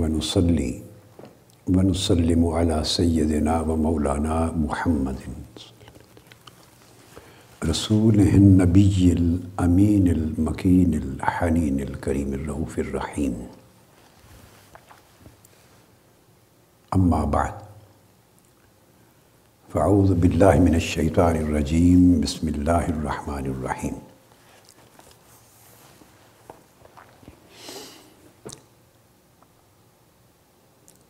ونصلي ونسلم على سيدنا ومولانا محمد. رسول النبي الأمين المكين الحنين الكريم الرؤوف الرحيم. أما بعد، فأعوذ بالله من الشيطان الرجيم. بسم الله الرحمن الرحيم.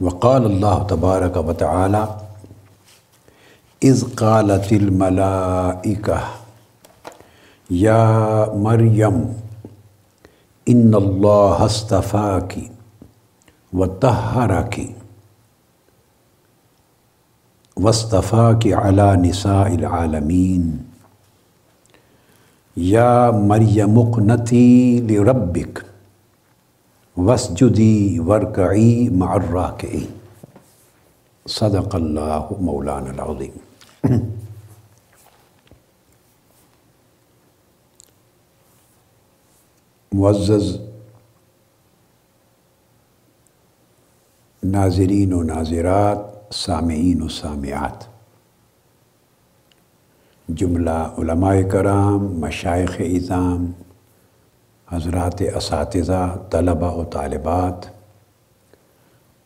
وقال الله تبارك وتعالى إذ قالت الملائكة يا مريم إن الله اصطفاك وطهرك واصطفاك على نساء العالمين يا مريم اقنتي لربك واسجدي واركعي مع صدق اللہ مولانا العظیم. معزز ناظرین و ناظرات، سامعین و سامعات. جملہ علماء کرام مشائق اظام حضرات اساتذہ طلبہ و طالبات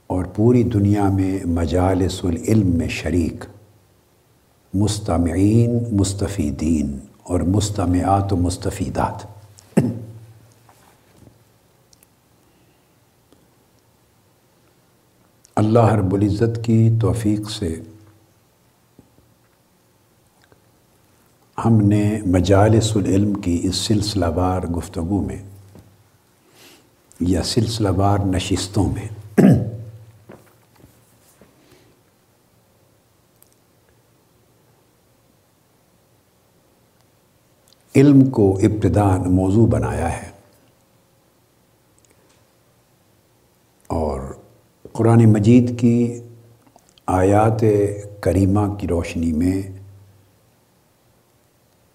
اور پوری دنیا میں مجالس العلم میں شریک مستمعین مستفیدین اور مستمعات و مستفیدات۔ اللہ رب العزت کی توفیق سے ہم نے مجالس العلم کی اس سلسلہ وار گفتگو میں یا سلسلہ وار نشستوں میں علم کو ابتدان موضوع بنایا ہے اور قرآن مجید کی آیات کریمہ کی روشنی میں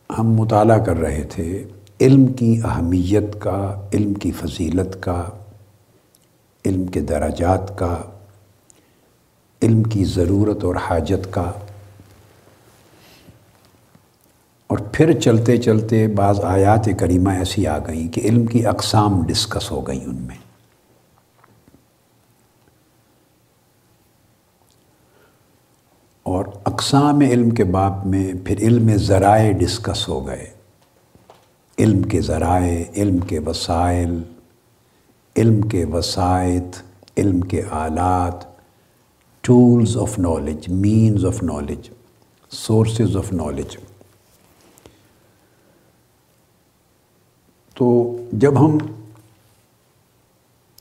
ہم مطالعہ کر رہے تھے علم کی اہمیت کا، علم کی فضیلت کا، علم کے درجات کا، علم کی ضرورت اور حاجت کا۔ اور پھر چلتے چلتے بعض آیات کریمہ ایسی آ گئیں کہ علم کی اقسام ڈسکس ہو گئیں ان میں اور اقسام علم کے باب میں پھر علم ذرائع ڈسکس ہو گئے۔ علم کے ذرائع، علم کے وسائل، علم کے وسائط، علم کے آلات، tools of knowledge, means of knowledge, sources of knowledge. تو جب ہم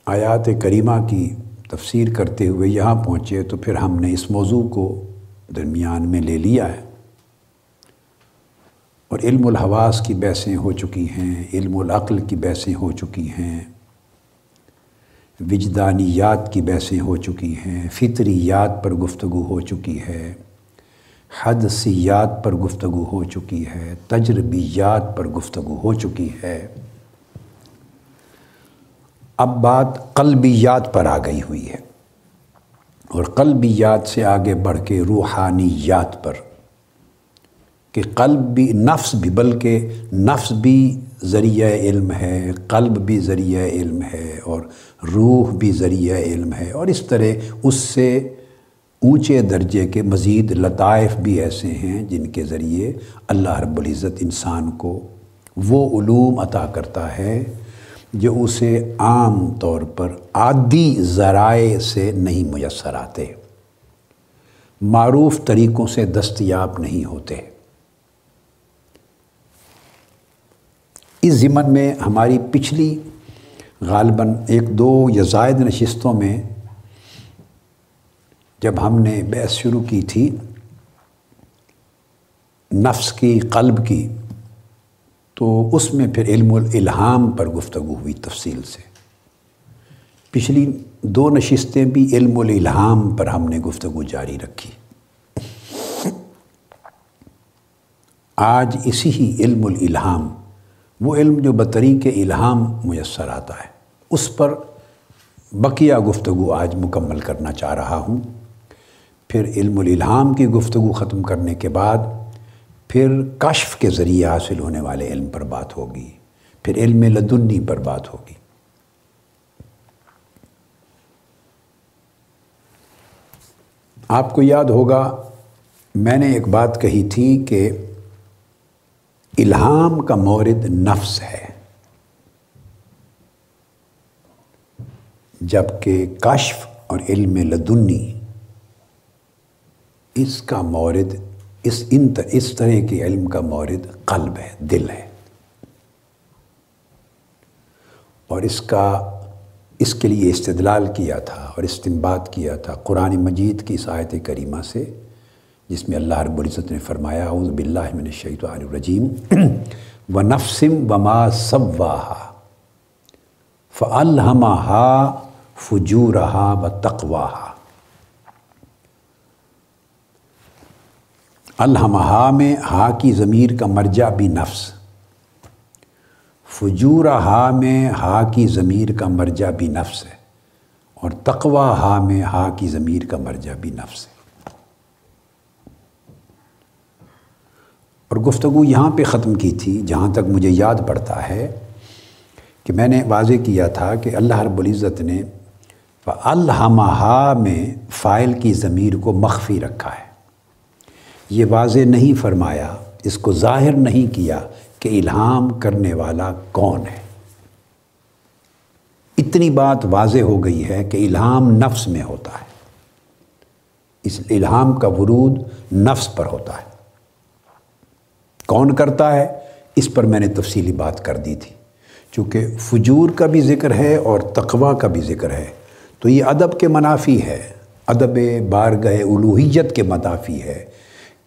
آیات کریمہ کی تفسیر کرتے ہوئے یہاں پہنچے تو پھر ہم نے اس موضوع کو درمیان میں لے لیا ہے۔ اور علم الحواس کی بحثیں ہو چکی ہیں، علم العقل کی بحثیں ہو چکی ہیں۔ وجدانیات کی بحثیں ہو چکی ہیں، فطریات پر گفتگو ہو چکی ہے۔ حدثیات پر گفتگو ہو چکی ہے، تجربیات پر گفتگو ہو چکی ہے۔ اب بات قلبیات پر آ گئی ہوئی ہے۔ اور قلبیات سے آگے بڑھ کے روحانیات پر کہ قلب بھی نفس بھی، بلکہ نفس بھی ذریعہ علم ہے، قلب بھی ذریعہ علم ہے اور روح بھی ذریعہ علم ہے اور اس طرح اس سے اونچے درجے کے مزید لطائف بھی ایسے ہیں جن کے ذریعے اللہ رب العزت انسان کو وہ علوم عطا کرتا ہے جو اسے عام طور پر عادی ذرائع سے نہیں میسر آتے۔ معروف طریقوں سے دستیاب نہیں ہوتے۔ اس ضمن میں ہماری پچھلی غالباً ایک دو یا زائد نشستوں میں جب ہم نے بحث شروع کی تھی، نفس کی، قلب کی تو اس میں پھر علم الالہام پر گفتگو ہوئی تفصیل سے۔ پچھلی دو نشستیں بھی علم الالہام پر ہم نے گفتگو جاری رکھی۔ آج اسی ہی علم الالہام وہ علم جو بطریق الہام میسر آتا ہے۔ اس پر بقیہ گفتگو آج مکمل کرنا چاہ رہا ہوں۔ پھر علم الالہام کی گفتگو ختم کرنے کے بعد پھر کشف کے ذریعے حاصل ہونے والے علم پر بات ہوگی، پھر علم لدنی پر بات ہوگی۔ آپ کو یاد ہوگا، میں نے ایک بات کہی تھی کہ الہام کا مورد نفس ہے۔ جبکہ کشف اور علم لدنی، اس کا مورد اس ان اس طرح کے علم کا مورد قلب ہے، دل ہے۔ اور اس کا اس کے لیے استدلال کیا تھا اور استمباد کیا تھا قرآن مجید کی سایت کریمہ سے، جس میں اللہ رب العزت نے فرمایا، اعوذ باللہ من الشیطان الرجیم۔ و نفسم وما صواہا فَأَلْهَمَهَا فجورہا و تقواہا الحمہا میں ہا کی ضمیر کا مرجع بھی نفس۔ فجور ہا میں ہا کی ضمیر کا مرجع بھی نفس ہے۔ اور تقوا ہا میں ہا کی ضمیر کا مرجع بھی نفس ہے۔ اور گفتگو یہاں پہ ختم کی تھی، جہاں تک مجھے یاد پڑتا ہے کہ میں نے واضح کیا تھا کہ اللہ رب العزت نے الحمہ میں فائل کی ضمیر کو مخفی رکھا ہے۔ یہ واضح نہیں فرمایا، اس کو ظاہر نہیں کیا کہ الہام کرنے والا کون ہے۔ اتنی بات واضح ہو گئی ہے کہ الہام نفس میں ہوتا ہے۔ اس الہام کا ورود نفس پر ہوتا ہے۔ کون کرتا ہے؟ اس پر میں نے تفصیلی بات کر دی تھی۔ چونکہ فجور کا بھی ذکر ہے اور تقوی کا بھی ذکر ہے، تو یہ ادب کے منافی ہے۔ ادب بارگاہ الوحیت کے منافی ہے۔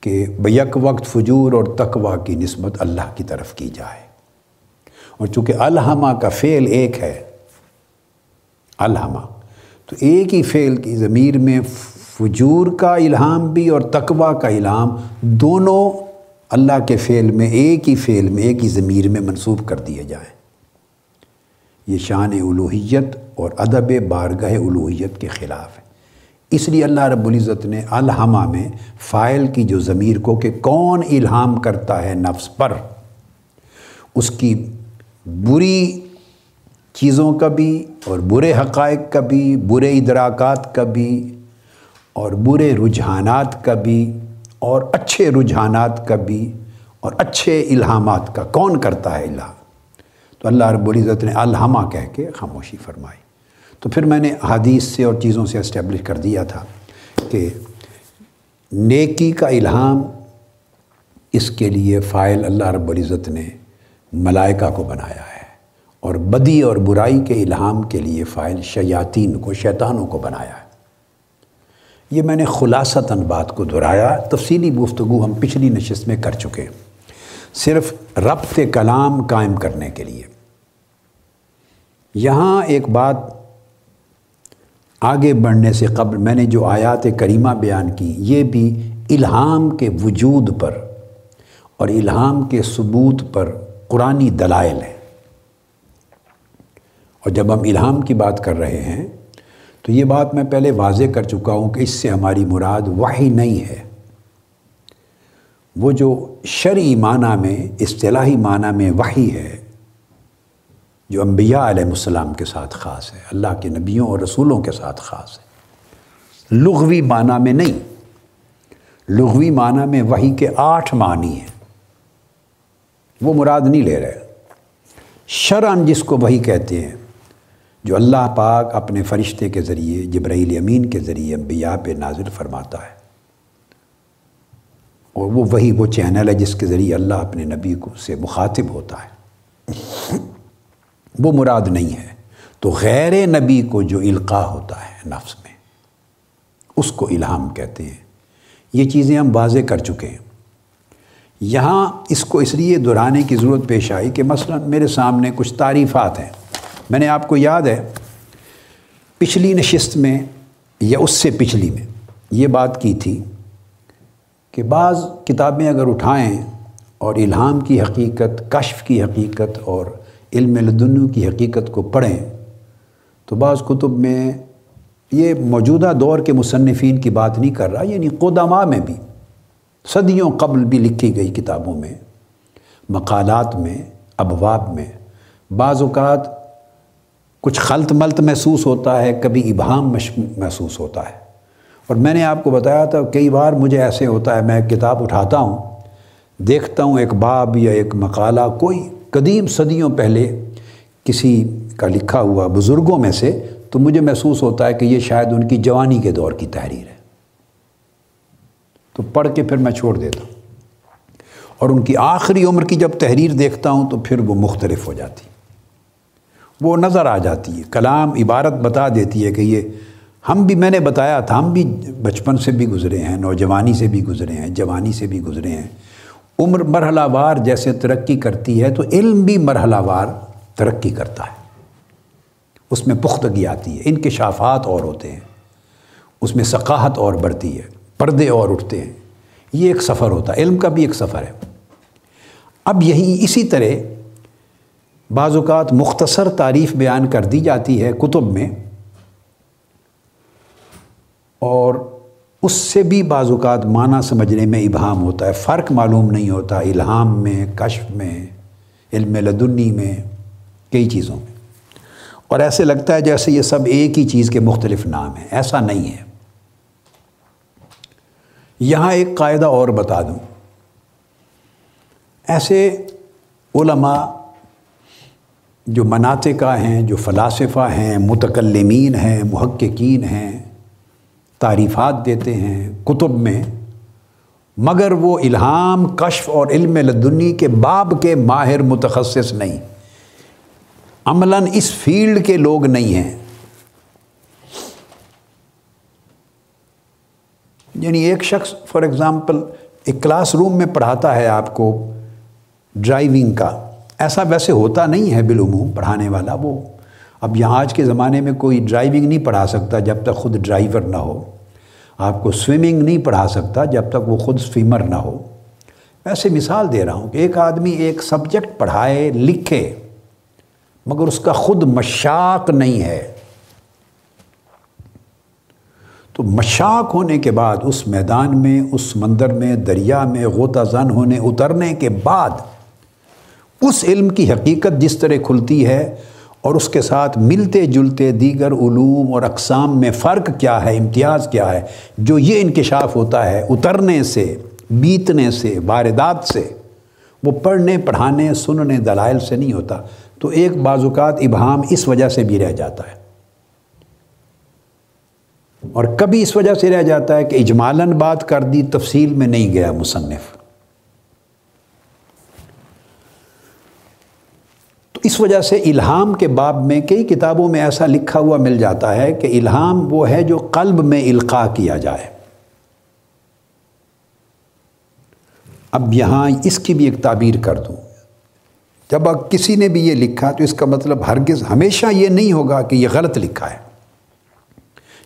کہ بیک وقت فجور اور تقوی کی نسبت اللہ کی طرف کی جائے۔ اور چونکہ الحمہ کا فعل ایک ہے، الحمہ، تو ایک ہی فعل کی ضمیر میں فجور کا الہام بھی اور تقوی کا الہام دونوں اللہ کے فعل میں ایک ہی فعل میں ایک ہی ضمیر میں منسوب کر دیے جائیں۔ یہ شان الوحیت اور ادب بارگاہ الوحیت کے خلاف ہے۔ اس لیے اللہ رب العزت نے الحمہ میں فائل کی جو ضمیر کو کہ کون الہام کرتا ہے نفس پر، اس کی بری چیزوں کا بھی اور برے حقائق کا بھی، برے ادراکات کا بھی اور برے رجحانات کا بھی اور اچھے رجحانات کا بھی اور اچھے الہامات کا، کون کرتا ہے الہام تو اللہ رب العزت نے الحمہ کہہ کے خاموشی فرمائی۔ تو پھر میں نے حدیث سے اور چیزوں سے اسٹیبلش کر دیا تھا کہ نیکی کا الہام اس کے لیے فائل اللہ رب العزت نے ملائکہ کو بنایا ہے اور بدی اور برائی کے الہام کے لیے فائل شیاطین کو، شیطانوں کو بنایا ہے۔ یہ میں نے خلاصتاً بات کو دہرایا۔ تفصیلی گفتگو ہم پچھلی نشست میں کر چکے صرف ربط کلام قائم کرنے کے لیے۔ یہاں ایک بات آگے بڑھنے سے قبل میں نے جو آیات کریمہ بیان کی، یہ بھی الہام کے وجود پر اور الہام کے ثبوت پر قرآنی دلائل ہیں۔ اور جب ہم الہام کی بات کر رہے ہیں، تو یہ بات میں پہلے واضح کر چکا ہوں کہ اس سے ہماری مراد وحی نہیں ہے۔ وہ جو شرعی معنی میں، اصطلاحی معنی میں وحی ہے جو انبیاء علیہ السلام کے ساتھ خاص ہے، اللہ کے نبیوں اور رسولوں کے ساتھ خاص ہے۔ لغوی معنی میں نہیں، لغوی معنی میں وہی کے آٹھ معنی ہیں۔ وہ مراد نہیں لے رہے۔ شرعن جس کو وہی کہتے ہیں، جو اللہ پاک اپنے فرشتے کے ذریعے، جبرائیل امین کے ذریعے انبیاء پہ نازل فرماتا ہے۔ اور وہ وہی وہ چینل ہے جس کے ذریعے اللہ اپنے نبی کو سے مخاطب ہوتا ہے۔ وہ مراد نہیں ہے۔ تو غیر نبی کو جو القاع ہوتا ہے نفس میں، اس کو الہام کہتے ہیں۔ یہ چیزیں ہم واضح کر چکے ہیں۔ یہاں اس کو اس لیے دہرانے کی ضرورت پیش آئی کہ مثلا میرے سامنے کچھ تعریفات ہیں۔ میں نے آپ کو یاد ہے، پچھلی نشست میں یا اس سے پچھلی میں یہ بات کی تھی کہ بعض کتابیں اگر اٹھائیں اور الہام کی حقیقت، کشف کی حقیقت اور علم لدنو کی حقیقت کو پڑھیں، تو بعض کتب میں یہ موجودہ دور کے مصنفین کی بات نہیں کر رہا یعنی قدماء میں بھی، صدیوں قبل بھی لکھی گئی کتابوں میں، مقالات میں، ابواب میں، بعض اوقات کچھ خلط ملت محسوس ہوتا ہے، کبھی ابہام محسوس ہوتا ہے۔ اور میں نے آپ کو بتایا تھا، کئی بار مجھے ایسے ہوتا ہے، میں کتاب اٹھاتا ہوں، دیکھتا ہوں ایک باب یا ایک مقالہ، کوئی قدیم صدیوں پہلے کسی کا لکھا ہوا بزرگوں میں سے تو مجھے محسوس ہوتا ہے کہ یہ شاید ان کی جوانی کے دور کی تحریر ہے۔ تو پڑھ کے پھر میں چھوڑ دیتا ہوں۔ اور ان کی آخری عمر کی جب تحریر دیکھتا ہوں تو پھر وہ مختلف ہو جاتی۔ وہ نظر آ جاتی ہے، کلام، عبارت بتا دیتی ہے کہ یہ ہم بھی، میں نے بتایا تھا، ہم بھی بچپن سے بھی گزرے ہیں، نوجوانی سے بھی گزرے ہیں، جوانی سے بھی گزرے ہیں۔ عمر مرحلہ وار جیسے ترقی کرتی ہے تو علم بھی مرحلہ وار ترقی کرتا ہے۔ اس میں پختگی آتی ہے، انکشافات اور ہوتے ہیں۔ اس میں ثقافت اور بڑھتی ہے، پردے اور اٹھتے ہیں۔ یہ ایک سفر ہوتا ہے، علم کا بھی ایک سفر ہے۔ اب یہی اسی طرح بعض اوقات مختصر تعریف بیان کر دی جاتی ہے کتب میں۔ اور اس سے بھی بعض اوقات معنی سمجھنے میں ابہام ہوتا ہے، فرق معلوم نہیں ہوتا الہام میں، کشف میں، علم لدنی میں، کئی چیزوں میں۔ اور ایسے لگتا ہے جیسے یہ سب ایک ہی چیز کے مختلف نام ہیں، ایسا نہیں ہے۔ یہاں ایک قاعدہ اور بتا دوں۔ ایسے علماء جو مناطقہ ہیں، جو فلاسفہ ہیں، متکلمین ہیں، محققین ہیں تعریفات دیتے ہیں کتب میں، مگر وہ الہام، کشف اور علم لدنی کے باب کے ماہر متخصص نہیں۔ عملاً اس فیلڈ کے لوگ نہیں ہیں۔ یعنی ایک شخص فار ایگزامپل ایک کلاس روم میں پڑھاتا ہے آپ کو ڈرائیونگ کا، ایسا ویسے ہوتا نہیں ہے بالعموم پڑھانے والا وہ۔ اب یہاں آج کے زمانے میں کوئی ڈرائیونگ نہیں پڑھا سکتا جب تک خود ڈرائیور نہ ہو۔ آپ کو سوئمنگ نہیں پڑھا سکتا جب تک وہ خود سوئمر نہ ہو۔ ویسے مثال دے رہا ہوں کہ ایک آدمی ایک سبجیکٹ پڑھائے، لکھے، مگر اس کا خود مشاق نہیں ہے۔ تو مشاق ہونے کے بعد اس میدان میں، اس سمندر میں، دریا میں، غوطہ زن ہونے، اترنے کے بعد اس علم کی حقیقت جس طرح کھلتی ہے اور اس کے ساتھ ملتے جلتے دیگر علوم اور اقسام میں فرق کیا ہے، امتیاز کیا ہے، جو یہ انکشاف ہوتا ہے اترنے سے، بیتنے سے، واردات سے، وہ پڑھنے، پڑھانے، سننے، دلائل سے نہیں ہوتا۔ تو ایک بعض اوقات ابہام اس وجہ سے بھی رہ جاتا ہے۔ اور کبھی اس وجہ سے رہ جاتا ہے کہ اجمالاً بات کر دی، تفصیل میں نہیں گیا مصنف۔ اس وجہ سے الہام کے باب میں کئی کتابوں میں ایسا لکھا ہوا مل جاتا ہے کہ الہام وہ ہے جو قلب میں القاع کیا جائے۔ اب یہاں اس کی بھی ایک تعبیر کر دوں۔ جب اب کسی نے بھی یہ لکھا تو اس کا مطلب ہرگز ہمیشہ یہ نہیں ہوگا کہ یہ غلط لکھا ہے۔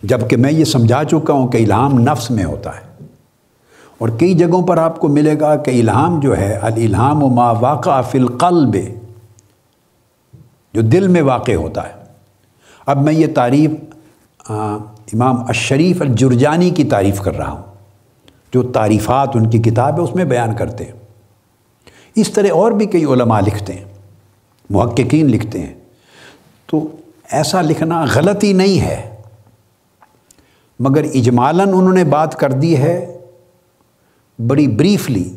جبکہ میں یہ سمجھا چکا ہوں کہ الہام نفس میں ہوتا ہے۔ اور کئی جگہوں پر آپ کو ملے گا کہ الہام جو ہے الہام و ما واقع فی القلب جو دل میں واقع ہوتا ہے۔ اب میں یہ تعریف امام الشریف الجرجانی کی تعریف کر رہا ہوں۔ جو تعریفات ان کی کتاب ہے اس میں بیان کرتے ہیں۔ اس طرح اور بھی کئی علماء لکھتے ہیں، محققین لکھتے ہیں۔ تو ایسا لکھنا غلطی نہیں ہے۔ مگر اجمالاً انہوں نے بات کر دی ہے، بڑی بریفلی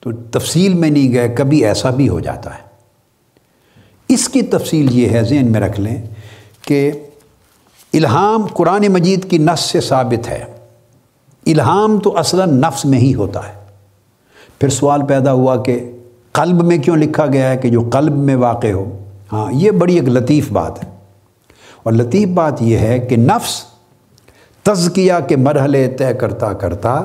تو تفصیل میں نہیں گئے، کبھی ایسا بھی ہو جاتا ہے۔ اس کی تفصیل یہ ہے، ذہن میں رکھ لیں کہ الہام قرآن مجید کی نس سے ثابت ہے۔ الہام تو اصلا نفس میں ہی ہوتا ہے۔ پھر سوال پیدا ہوا کہ قلب میں کیوں لکھا گیا ہے کہ جو قلب میں واقع ہو؟ ہاں یہ بڑی ایک لطیف بات ہے۔ اور لطیف بات یہ ہے کہ نفس تزکیہ کے مرحلے طے کرتا کرتا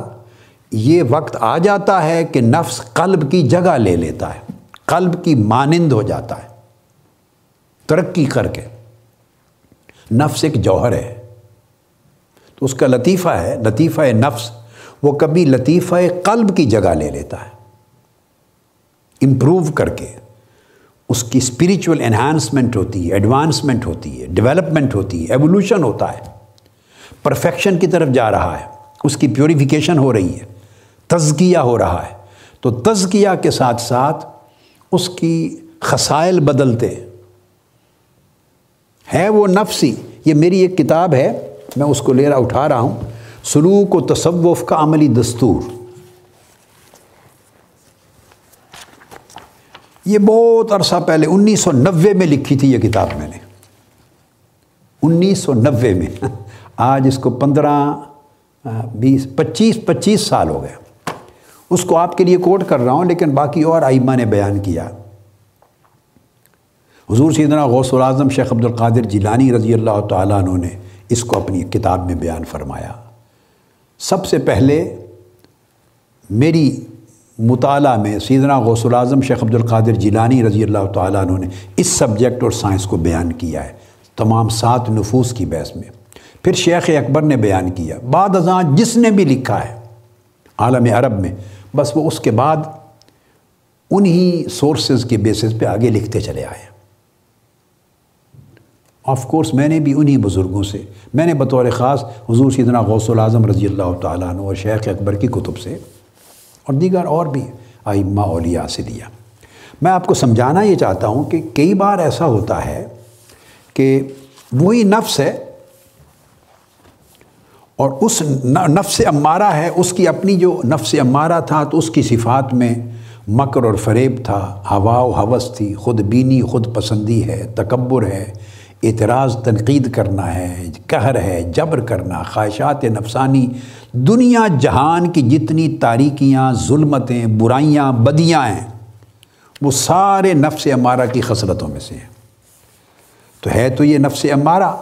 یہ وقت آ جاتا ہے کہ نفس قلب کی جگہ لے لیتا ہے۔ قلب کی مانند ہو جاتا ہے۔ ترقی کر کے۔ نفس ایک جوہر ہے۔ تو اس کا لطیفہ ہے، لطیفہ نفس، وہ کبھی لطیفہ قلب کی جگہ لے لیتا ہے۔ امپروو کر کے۔ اس کی اسپریچول انہانسمنٹ ہوتی ہے ایڈوانسمنٹ ہوتی ہے ڈیولپمنٹ ہوتی ہے ایوولوشن ہوتا ہے۔ پرفیکشن کی طرف جا رہا ہے۔ اس کی پیوریفیکیشن ہو رہی ہے۔ تزکیہ ہو رہا ہے۔ تو تزکیہ کے ساتھ ساتھ اس کی خسائل بدلتے ہے وہ نفسی، یہ میری ایک کتاب ہے، میں اس کو لے رہا اٹھا رہا ہوں۔ سلوک و تصوف کا عملی دستور۔ یہ بہت عرصہ پہلے، انیس سو نوے میں لکھی تھی یہ کتاب میں نے۔ انیس سو نوے میں۔ آج اس کو پندرہ، بیس، پچیس پچیس سال ہو گیا اس کو آپ کے لیے کوٹ کر رہا ہوں، لیکن باقی اور آئمہ نے بیان کیا۔ حضور سیدنا غوث العظم شیخ عبد القادر جیلانی رضی اللہ تعالیٰ عنہ نے اس کو اپنی کتاب میں بیان فرمایا۔ سب سے پہلے میری مطالعہ میں سیدنا غوث العظم شیخ عبد القادر جیلانی رضی اللہ تعالیٰ عنہ نے اس سبجیکٹ اور سائنس کو بیان کیا ہے، تمام سات نفوس کی بحث میں۔ پھر شیخ اکبر نے بیان کیا، بعد ازاں جس نے بھی لکھا ہے عالم عرب میں، بس وہ اس کے بعد انہی سورسز کے بیسس پہ آگے لکھتے چلے آئے۔ آف کورس میں نے بھی انہی بزرگوں سے، میں نے بطور خاص حضور سیدنا غوث العظم رضی اللہ تعالیٰ عنہ اور شیخ اکبر کی کتب سے اور دیگر اور بھی آئمہ اولیاء سے دیا میں آپ کو سمجھانا یہ چاہتا ہوں کہ کئی بار ایسا ہوتا ہے کہ وہی نفس ہے اور اس نفس امارہ ہے، اس کی اپنی جو نفس امارہ تھا تو اس کی صفات میں مکر اور فریب تھا، ہوا و حوث تھی، خود بینی، خود پسندی ہے، تکبر ہے اعتراض، تنقید کرنا ہے، قہر ہے، جبر کرنا، خواہشات نفسانی، دنیا جہان کی جتنی تاریکیاں، ظلمتیں، برائیاں، بدیاں ہیں، وہ سارے نفس امارہ کی خصلتوں میں سے ہیں۔ تو ہے تو یہ نفس امارہ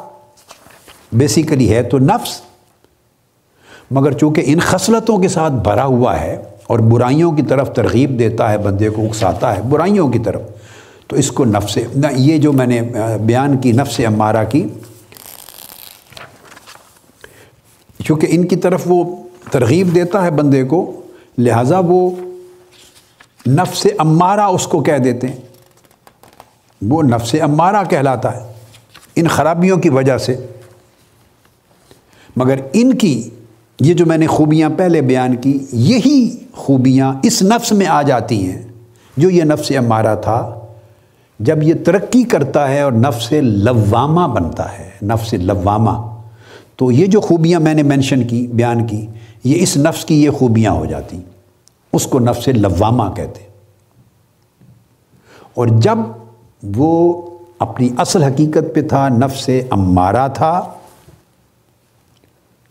بیسیکلی ہے تو نفس، مگر چونکہ ان خصلتوں کے ساتھ بھرا ہوا ہے اور برائیوں کی طرف ترغیب دیتا ہے، بندے کو اکساتا ہے، برائیوں کی طرف تو اس کو نفس یہ جو میں نے بیان کی، نفس امارہ کی، چونکہ ان کی طرف وہ ترغیب دیتا ہے بندے کو، لہٰذا وہ نفس امارہ اس کو کہہ دیتے ہیں۔ وہ نفس امارہ کہلاتا ہے، ان خرابیوں کی وجہ سے۔ مگر ان کی، یہ جو میں نے خوبیاں پہلے بیان کی، یہی خوبیاں اس نفس میں آ جاتی ہیں، جو یہ نفس امارہ تھا۔ جب یہ ترقی کرتا ہے اور نفس لوامہ بنتا ہے، نفس لوامہ، تو یہ جو خوبیاں میں نے مینشن کی، بیان کی، یہ اس نفس کی یہ خوبیاں ہو جاتی۔ اس کو نفس لوامہ کہتے۔ اور جب وہ اپنی اصل حقیقت پہ تھا، نفس امارہ تھا،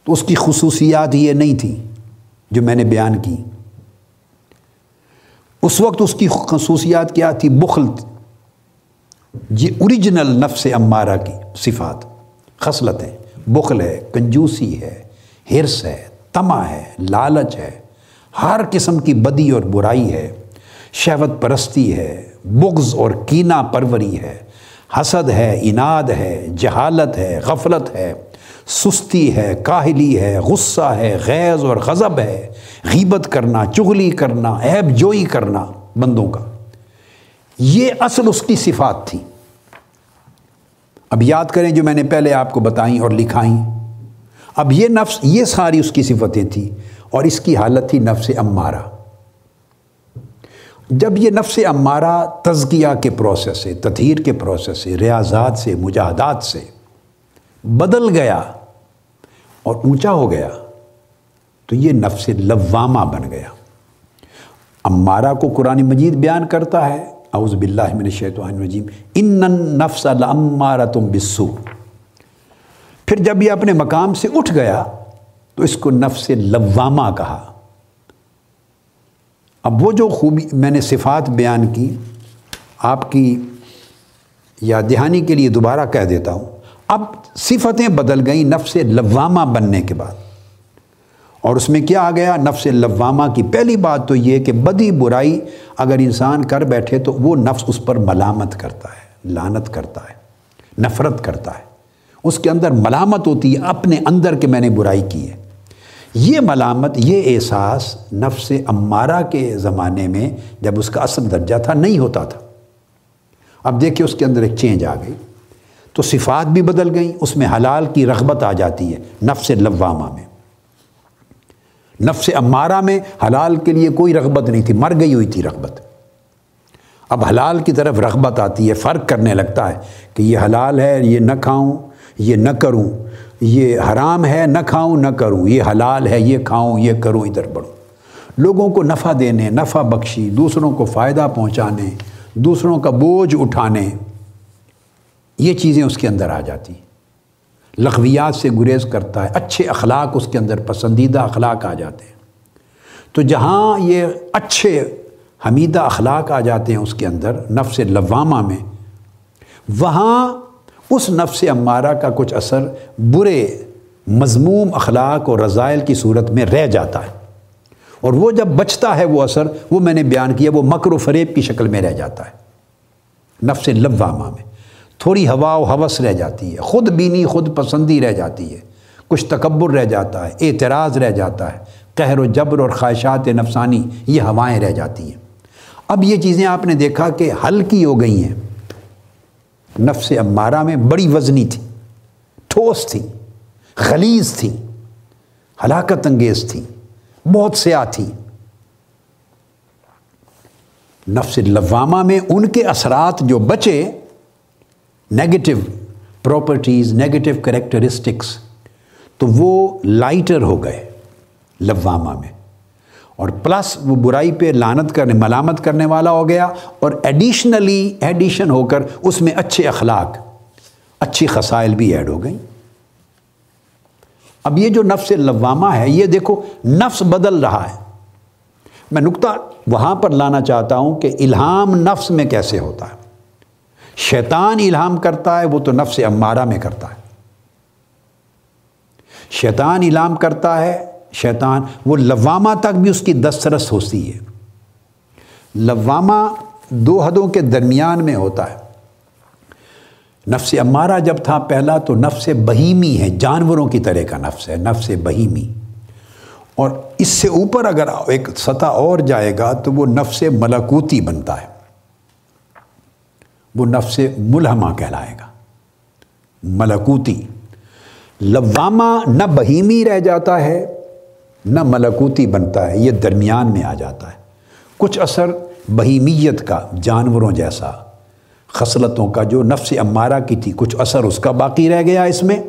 تو اس کی خصوصیات یہ نہیں تھی جو میں نے بیان کی۔ اس وقت اس کی خصوصیات کیا تھی؟ بخل یہ اوریجنل نفس امارہ کی صفات خصلتیں بخل ہے، کنجوسی ہے، ہرس ہے تما ہے، لالچ ہے، ہر قسم کی بدی اور برائی ہے، شہوت پرستی ہے، بغض اور کینہ پروری ہے، حسد ہے، اناد ہے، جہالت ہے، غفلت ہے، سستی ہے، کاہلی ہے، غصہ ہے، غیظ اور غضب ہے، غیبت کرنا، چغلی کرنا، عیب جوئی کرنا، بندوں کا۔ یہ اصل اس کی صفات تھی۔ اب یاد کریں جو میں نے پہلے آپ کو بتائیں اور لکھائیں۔ اب یہ نفس، یہ ساری اس کی صفتیں تھیں اور اس کی حالت تھی نفس امارہ۔ جب یہ نفس امارہ تزکیہ کے پروسیس سے، تطہیر کے پروسیس سے، ریاضات سے، مجاہدات سے بدل گیا اور اونچا ہو گیا، تو یہ نفس لوامہ بن گیا۔ امارہ کو قرآن مجید بیان کرتا ہے اعوذ باللہ من الشیطان الرجیم، ان النفس لامارتم بالسوء. پھر جب یہ اپنے مقام سے اٹھ گیا، تو اس کو نفس لوامہ کہا۔ اب وہ جو خوبی میں نے صفات بیان کی، آپ کی یا دہانی کے لیے دوبارہ کہہ دیتا ہوں۔ اب صفتیں بدل گئیں نفس لوامہ بننے کے بعد۔ اور اس میں کیا آ گیا؟ نفس لوامہ کی پہلی بات تو یہ کہ بدی برائی اگر انسان کر بیٹھے تو وہ نفس اس پر ملامت کرتا ہے لانت کرتا ہے، نفرت کرتا ہے۔ اس کے اندر ملامت ہوتی ہے، اپنے اندر کہ میں نے برائی کی ہے۔ یہ ملامت، یہ احساس نفس امارہ کے زمانے میں جب اس کا اصل درجہ تھا، نہیں ہوتا تھا۔ اب دیکھیں اس کے اندر ایک چینج آ گئی۔ تو صفات بھی بدل گئیں، اس میں حلال کی رغبت آ جاتی ہے نفس لوامہ میں۔ نفس امارہ میں حلال کے لیے کوئی رغبت نہیں تھی، مر گئی ہوئی تھی رغبت۔ اب حلال کی طرف رغبت آتی ہے، فرق کرنے لگتا ہے کہ یہ حلال ہے، یہ نہ کھاؤں، یہ نہ کروں، یہ حرام ہے، نہ کھاؤں، نہ کروں، یہ حلال ہے، یہ کھاؤں، یہ کروں، ادھر بڑھوں۔ لوگوں کو نفع دینے، نفع بخشی، دوسروں کو فائدہ پہنچانے، دوسروں کا بوجھ اٹھانے، یہ چیزیں اس کے اندر آ جاتی۔ ہیں لغویات سے گریز کرتا ہے، اچھے اخلاق اس کے اندر پسندیدہ اخلاق آ جاتے ہیں۔ تو جہاں یہ اچھے حمیدہ اخلاق آ جاتے ہیں اس کے اندر، نفس لوامہ میں، وہاں اس نفس امارہ کا کچھ اثر برے مضموم اخلاق اور رضائل کی صورت میں رہ جاتا ہے۔ اور وہ جب بچتا ہے وہ اثر، وہ میں نے بیان کیا، وہ مکر و فریب کی شکل میں رہ جاتا ہے۔ نفس لوامہ میں۔ تھوڑی ہوا و حوث رہ جاتی ہے، خود بینی خود پسندی رہ جاتی ہے۔ کچھ تکبر رہ جاتا ہے، اعتراض رہ جاتا ہے۔ قہر و جبر اور خواہشات نفسانی، یہ ہوائیں رہ جاتی ہیں۔ اب یہ چیزیں آپ نے دیکھا کہ ہلکی ہو گئی ہیں۔ نفس امارہ میں بڑی وزنی تھی، ٹھوس تھی خلیز تھی، ہلاکت انگیز تھی، بہت سیاہ تھی۔ نفس لوامہ میں ان کے اثرات جو بچے نیگیٹو پراپرٹیز نیگیٹو کریکٹرسٹکس تو وہ لائٹر ہو گئے لوامہ میں۔ اور پلس وہ برائی پہ لانت کرنے، ملامت کرنے والا ہو گیا۔ اور ایڈیشنلی ایڈیشن ہو کر اس میں اچھے اخلاق، اچھی خسائل بھی ایڈ ہو گئیں۔ اب یہ جو نفس لوامہ ہے، یہ دیکھو نفس بدل رہا ہے۔ میں نقطہ وہاں پر لانا چاہتا ہوں کہ الہام نفس میں کیسے ہوتا ہے۔ شیطان الہام کرتا ہے، وہ تو نفس امارہ میں کرتا ہے۔ شیطان الہام کرتا ہے، شیطان، وہ لوامہ تک بھی اس کی دسترس ہوتی ہے۔ لوامہ دو حدوں کے درمیان میں ہوتا ہے۔ نفس امارہ جب تھا پہلا تو نفس بہیمی ہے، جانوروں کی طرح کا نفس ہے، نفس بہیمی۔ اور اس سے اوپر اگر ایک سطح اور جائے گا تو وہ نفس ملکوتی بنتا ہے۔ وہ نفس ملحمہ کہلائے گا۔ ملکوتی۔ لوامہ نہ بہیمی رہ جاتا ہے، نہ ملکوتی بنتا ہے، یہ درمیان میں آ جاتا ہے۔ کچھ اثر بہیمیت کا، جانوروں جیسا، خصلتوں کا، جو نفس امارہ کی تھی، کچھ اثر اس کا باقی رہ گیا اس میں۔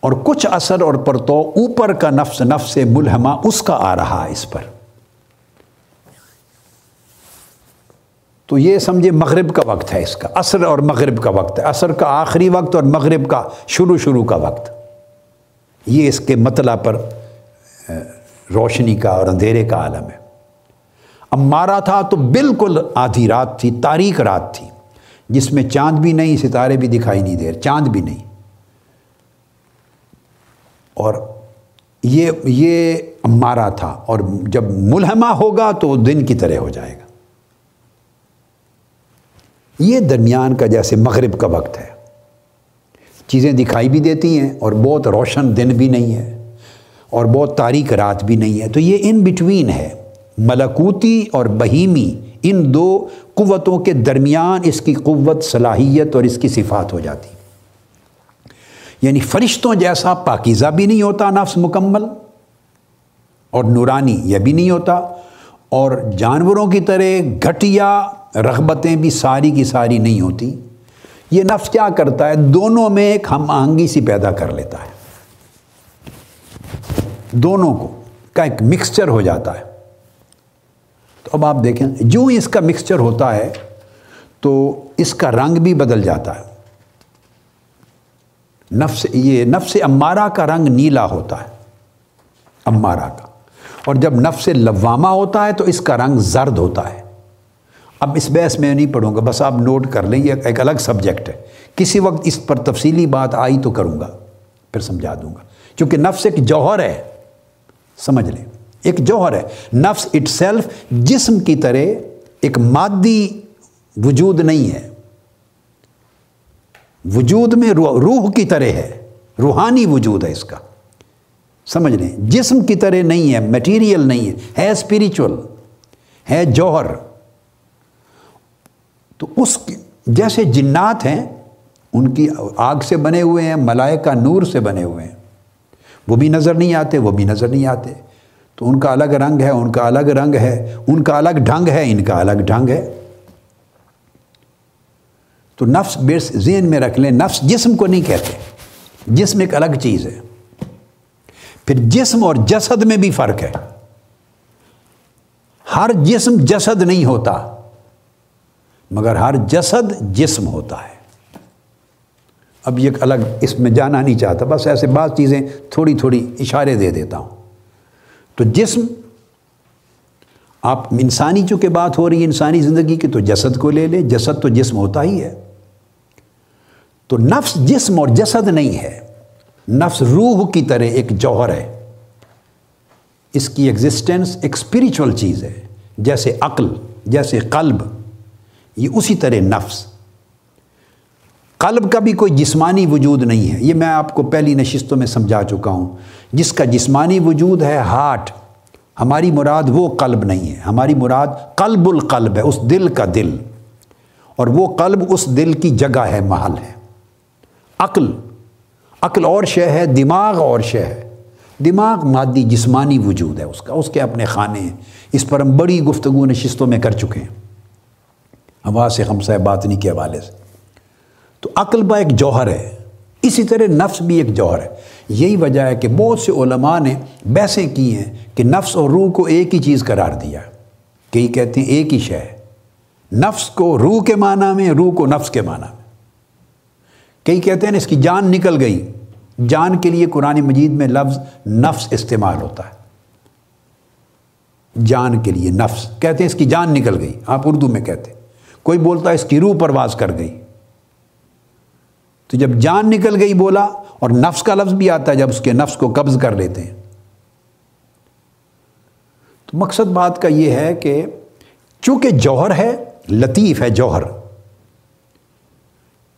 اور کچھ اثر اور پرتو اوپر کا نفس نفس ملحمہ اس کا آ رہا ہے اس پر۔ تو یہ سمجھے مغرب کا وقت ہے اس کا، عصر اور مغرب کا وقت ہے۔ عصر کا آخری وقت اور مغرب کا شروع شروع کا وقت۔ یہ اس کے مطلع پر روشنی کا اور اندھیرے کا عالم ہے۔ اب مارا تھا تو بالکل آدھی رات تھی تاریخ رات تھی۔ جس میں چاند بھی نہیں، ستارے بھی دکھائی نہیں دے چاند بھی نہیں۔ اور یہ یہ مارا تھا اور جب ملحمہ ہوگا تو دن کی طرح ہو جائے گا۔ یہ درمیان کا جیسے مغرب کا وقت ہے۔ چیزیں دکھائی بھی دیتی ہیں اور بہت روشن دن بھی نہیں ہے اور بہت تاریخ رات بھی نہیں ہے۔ تو یہ ان بٹوین ہے۔ ملکوتی اور بہیمی ان دو قوتوں کے درمیان اس کی قوت، صلاحیت اور اس کی صفات ہو جاتی۔ یعنی فرشتوں جیسا پاکیزہ بھی نہیں ہوتا نفس مکمل اور نورانی یہ بھی نہیں ہوتا۔ اور جانوروں کی طرح گھٹیا رغبتیں بھی ساری کی ساری نہیں ہوتی۔ یہ نفس کیا کرتا ہے؟ دونوں میں ایک ہم آہنگی سی پیدا کر لیتا ہے۔ دونوں کو کا ایک مکسچر ہو جاتا ہے۔ تو اب آپ دیکھیں، جو اس کا مکسچر ہوتا ہے، تو اس کا رنگ بھی بدل جاتا ہے۔ نفس، یہ نفس امارہ کا رنگ نیلا ہوتا ہے۔ امارہ کا۔ اور جب نفس لوامہ ہوتا ہے تو اس کا رنگ زرد ہوتا ہے۔ اب اس بحث میں نہیں پڑھوں گا، بس آپ نوٹ کر لیں، یہ ایک الگ سبجیکٹ ہے۔ کسی وقت اس پر تفصیلی بات آئی تو کروں گا، پھر سمجھا دوں گا۔ چونکہ نفس ایک جوہر ہے، سمجھ لیں۔ ایک جوہر ہے۔ نفس اٹ سیلف جسم کی طرح ایک مادی وجود نہیں ہے۔ وجود میں روح کی طرح ہے، روحانی وجود ہے اس کا۔ سمجھ لیں، جسم کی طرح نہیں ہے میٹیریل نہیں ہے ہے اسپریچول ہے جوہر۔ تو اس جیسے جنات ہیں، ان کی آگ سے بنے ہوئے ہیں، ملائکہ نور سے بنے ہوئے ہیں۔ وہ بھی نظر نہیں آتے، وہ بھی نظر نہیں آتے۔ تو ان کا الگ رنگ ہے، ان کا الگ رنگ ہے، ان کا الگ ڈھنگ ہے، ان کا الگ ڈھنگ ہے۔ تو نفس بیس ذہن میں رکھ لیں، نفس جسم کو نہیں کہتے، جسم ایک الگ چیز ہے۔ پھر جسم اور جسد میں بھی فرق ہے۔ ہر جسم جسد نہیں ہوتا، مگر ہر جسد جسم ہوتا ہے۔ اب یہ الگ اس میں جانا نہیں چاہتا، بس ایسے بعض چیزیں تھوڑی تھوڑی اشارے دے دیتا ہوں۔ تو جسم، آپ انسانی چونکہ بات ہو رہی ہے انسانی زندگی کی، تو جسد کو لے لے۔ جسد تو جسم ہوتا ہی ہے۔ تو نفس جسم اور جسد نہیں ہے۔ نفس روح کی طرح ایک جوہر ہے۔ اس کی ایگزسٹنس ایک اسپریچول چیز ہے، جیسے عقل، جیسے قلب۔ یہ اسی طرح نفس۔ قلب کا بھی کوئی جسمانی وجود نہیں ہے۔ یہ میں آپ کو پہلی نشستوں میں سمجھا چکا ہوں۔ جس کا جسمانی وجود ہے ہارٹ۔ ہماری مراد وہ قلب نہیں ہے۔ ہماری مراد قلب القلب ہے، اس دل کا دل۔ اور وہ قلب اس دل کی جگہ ہے، محل ہے۔ عقل۔ عقل اور شے ہے، دماغ اور شے ہے۔ دماغ مادی جسمانی وجود ہے، اس کا، اس کے اپنے خانے ہیں۔ اس پر ہم بڑی گفتگو نشستوں میں کر چکے ہیں۔ ہوا سے ہم صاحب باطنی کے حوالے سے۔ تو عقل با ایک جوہر ہے۔ اسی طرح نفس بھی ایک جوہر ہے۔ یہی وجہ ہے کہ بہت سے علماء نے بحثیں کی ہیں کہ نفس اور روح کو ایک ہی چیز قرار دیا۔ کئی کہتے ہیں ایک ہی شے ہے۔ نفس کو روح کے معنی میں، روح کو نفس کے معنی میں۔ کئی کہتے ہیں اس کی جان نکل گئی۔ جان کے لیے قرآن مجید میں لفظ نفس استعمال ہوتا ہے۔ جان کے لیے نفس، کہتے ہیں اس کی جان نکل گئی۔ آپ اردو میں کہتے ہیں۔ کوئی بولتا ہے اس کی روح پرواز کر گئی۔ تو جب جان نکل گئی بولا اور نفس کا لفظ بھی آتا ہے، جب اس کے نفس کو قبض کر لیتے ہیں۔ تو مقصد بات کا یہ ہے کہ چونکہ جوہر ہے، لطیف ہے جوہر۔